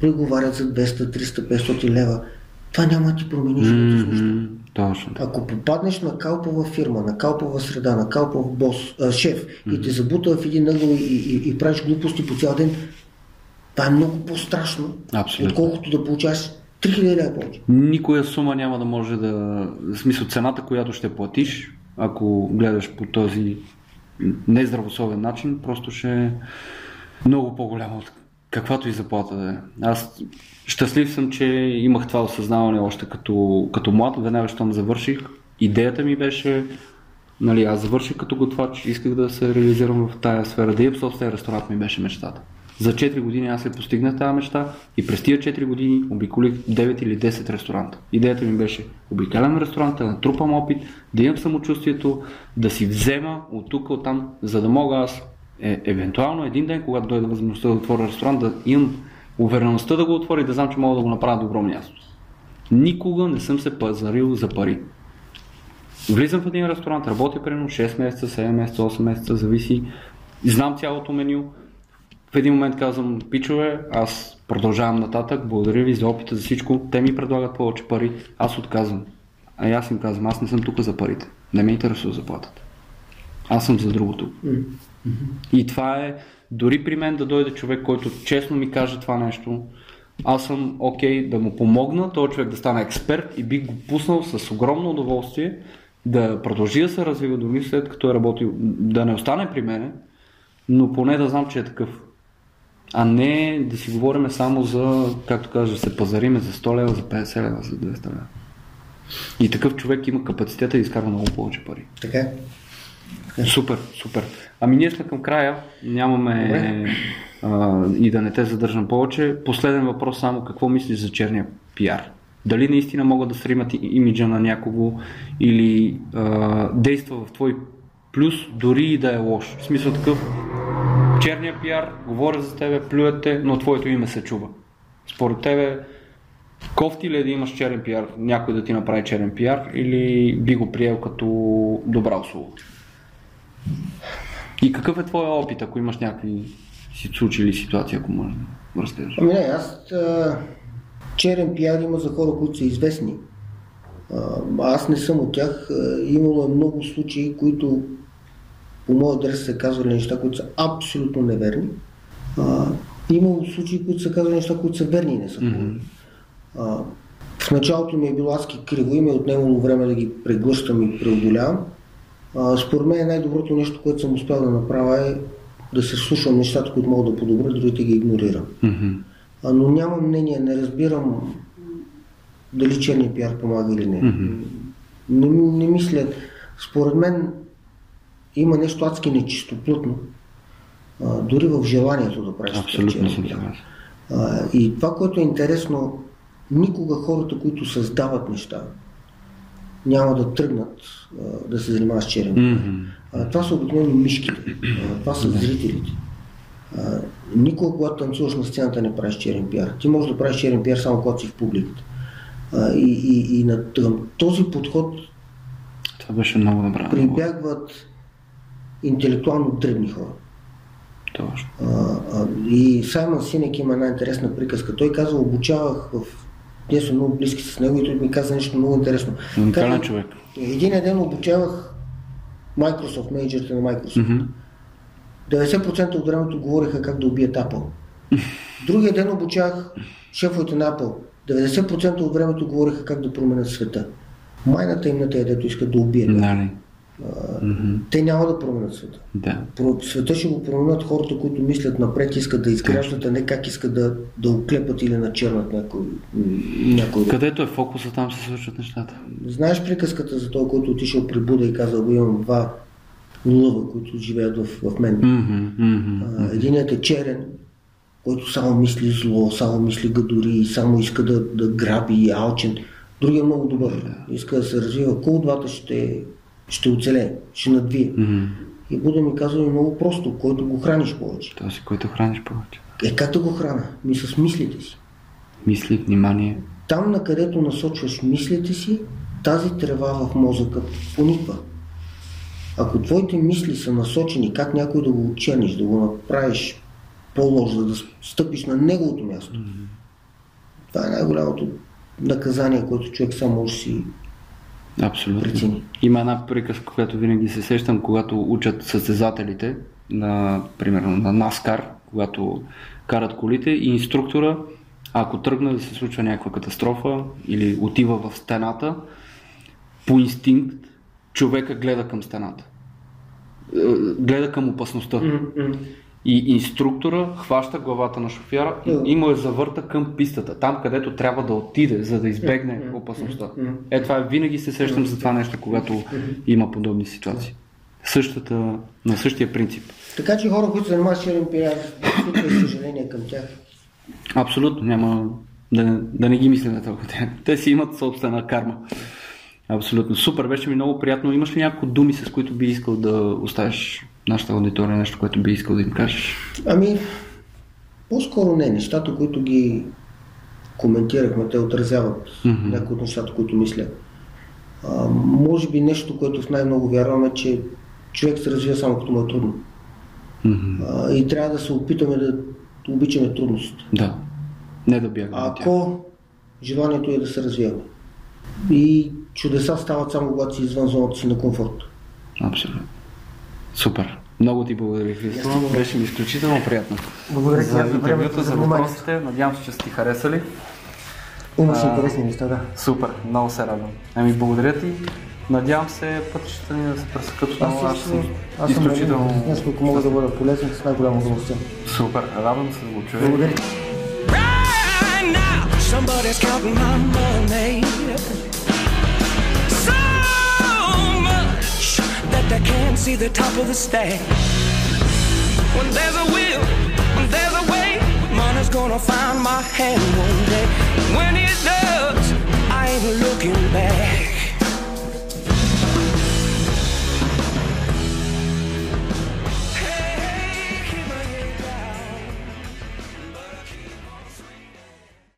преговарят за 200, 300, 500 лева. Това няма да ти промени живота с нищо. Точно. Ако попаднеш на калпова фирма, на калпова среда, на калпов бос, а, шеф и те забута в един ъгъл и, и, и правиш глупости по цял ден, това е много по-страшно, Абсолютно. отколкото да получаваш 3000 лева повече. Никоя сума няма да може да... В смисъл цената, която ще платиш, ако гледаш по този нездравословен начин, просто ще е много по-голяма от каквато и заплата да е. Аз щастлив съм, че имах това осъзнаване още като, като млад, веднага щом завърших. Идеята ми беше, нали, аз завърших като готвач, исках да се реализирам в тая сфера, да имам собствен ресторант ми беше мечтата. За 4 години аз се постигнах тази мечта и през тия 4 години обиколих 9 или 10 ресторанта. Идеята ми беше обикалям ресторанта, натрупам опит, да имам самочувствието, да си взема от тук, от там, за да мога аз е, евентуално един ден, когато дойде възможността да отворя ресторант, да имам увереността да го отворя и да знам, че мога да го направя добро място. Никога не съм се пазарил за пари. Влизам в един ресторант, работя примерно 6 месеца, 7 месеца, 8 месеца, зависи. Знам цялото меню. В един момент казвам, пичове, аз продължавам нататък, благодаря ви за опита, за всичко. Те ми предлагат повече пари, аз отказвам. А аз им казвам, аз не съм тук за парите. Не ме интересува заплатата. Аз съм за другото. И това е, дори при мен да дойде човек, който честно ми каже това нещо, аз съм окей да му помогна, този човек да стане експерт и бих го пуснал с огромно удоволствие да продължи да се развива дори след като е работил, да не остане при мене, но поне да знам, че е такъв. А не да си говорим само за, както кажа, да се пазариме за 100 лева, за 50 лева, за 200 лева. И такъв човек има капацитета да изкарва много повече пари. Така е. Супер, супер. Ами ние сме към края, нямаме а, и да не те задържам повече. Последен въпрос само, какво мислиш за черния пиар? Дали наистина могат да сримат имиджа на някого или а, действа в твой плюс, дори и да е лош? В смисъл такъв, черния пиар, говоря за тебе, плюете, но твоето име се чува. Според тебе, Кофти ли е да имаш черен пиар, някой да ти направи черен пиар или би го приел като добра услуга? И какъв е твоя опит, ако имаш някакви си случили ситуации, ако може да разкажеш? Ами не, аз а, черен пиар има за хора, които са известни. А, аз не съм от тях. Имало е много случаи, които по моя адрес са казвали неща, които са абсолютно неверни. А, имало случаи, които са казвали неща, които са верни и не са mm-hmm. а, В началото ми е било адски криво и ми е отнемало време да ги преглъщам и преодолявам. А, според мен най-доброто нещо, което съм успял да направя е да се слушам нещата, които мога да подобря, другите ги игнорирам. Mm-hmm. А, но нямам мнение, не разбирам дали черния пиар помага или не. Mm-hmm. Не, не мисля. Според мен има нещо адски нечистоплътно. А, дори в желанието да правиш Абсолютно съм А, и това, което е интересно, никога хората, които създават неща, няма да тръгнат да се занимават с черен. Mm-hmm. Това са обикновено мишките. Това са зрителите. Никога, когато танцуваш на сцената, не правиш черен пиар. Ти можеш да правиш черен пиар само когато си в публиката. И, и, и на този подход Това беше много добра. прибягват интелектуално дребни хора. Точно. А, а, и Саймън Синек има една интересна приказка. Той казва, обучавах в... Ние сме много близки с него и той ми каза нещо много интересно. Уникален човек. Един ден обучавах Microsoft, менеджерите на Microsoft. Мгм. 90% от времето говориха как да убият Apple. Другия ден обучавах шефовете на Apple. 90% от времето говориха как да променят света. Майната им на тези, дето искат да убият. Apple. Мгм. Те няма да променят света. Да. Про- Света ще го променят хората, които мислят напред, искат да изграждат, а не как искат да, да оклепат или начернат някой. някой. Където е фокуса, там се случват нещата. Знаеш приказката за този, който отишъл при Буда и казал, имам два лъва, които живеят в, в мен. Мгм. А, Единият е черен, който само мисли зло, само мисли гадори, само иска да, да граби и е алчен. Другият е много добър. Иска да се развива. Кой от двата ще, ще оцелее, ще надвие. Мгм. И Буда ми казва ми много просто, който го храниш повече. Този, който храниш повече. Е, да го храна? Ми с мислите си. Мисли, внимание. Там, на където насочваш мислите си, тази трева в мозъка пониква. Ако твоите мисли са насочени как някой да го отчерниш, да го направиш по-лош, за да стъпиш на неговото място, това е най-голямото наказание, което човек сам може си Абсолютно. прецени. Има една приказка, която винаги се сещам, когато учат състезателите, на, примерно на NASCAR, когато карат колите и инструктора, ако тръгне да се случва някаква катастрофа или отива в стената, по инстинкт човека гледа към стената. Е, Гледа към опасността. И инструктора хваща главата на шофьора и, и му я завърта към пистата, там където трябва да отиде, за да избегне опасността. Е, това е, винаги се сещам за това нещо, когато има подобни ситуации. Същата, на същия принцип. Така че хора, които се занимават с черен пиар, съжаление към тях. Абсолютно, няма да, да не ги мислим толкова. Те, те си имат собствена карма. Абсолютно. Супер, беше ми много приятно. Имаш ли някакво думи, с които би искал да оставиш нашата аудитория, нещо, което би искал да им кажеш? Ами, по-скоро не. Нещата, които ги коментирахме, те отразяват Мгм. някои от нещата, които мисля. А, може би нещо, което в най-много вярвам е, че човек се развива само като му е трудно. Мгм. А, и трябва да се опитаме да обичаме трудност. Да. Не да бягаме. Ако желанието е да се развиваме. И чудеса стават само когато си извън зоната си на комфорт. Абсолютно. Супер. Много ти благодаря, Христо. Беше ми изключително приятно. Благодаря за за интервюта, за въпросите. Надявам се, че са ти харесали. Имаше интересни неща, да. Супер, много се радвам. Ами благодаря ти. Надявам се пътищата ни да се пресекат отново. Аз съм аз съм изключително Днес, ако мога да бъда полезен, с най-голямо удоволствие. супер. Радвам се да го чуя. Благодаря. Right now, somebody's counting my money. That they can't see the top of the stack. When there's a will, when there's a way, money's gonna find my hand one day. When it does, I ain't looking back.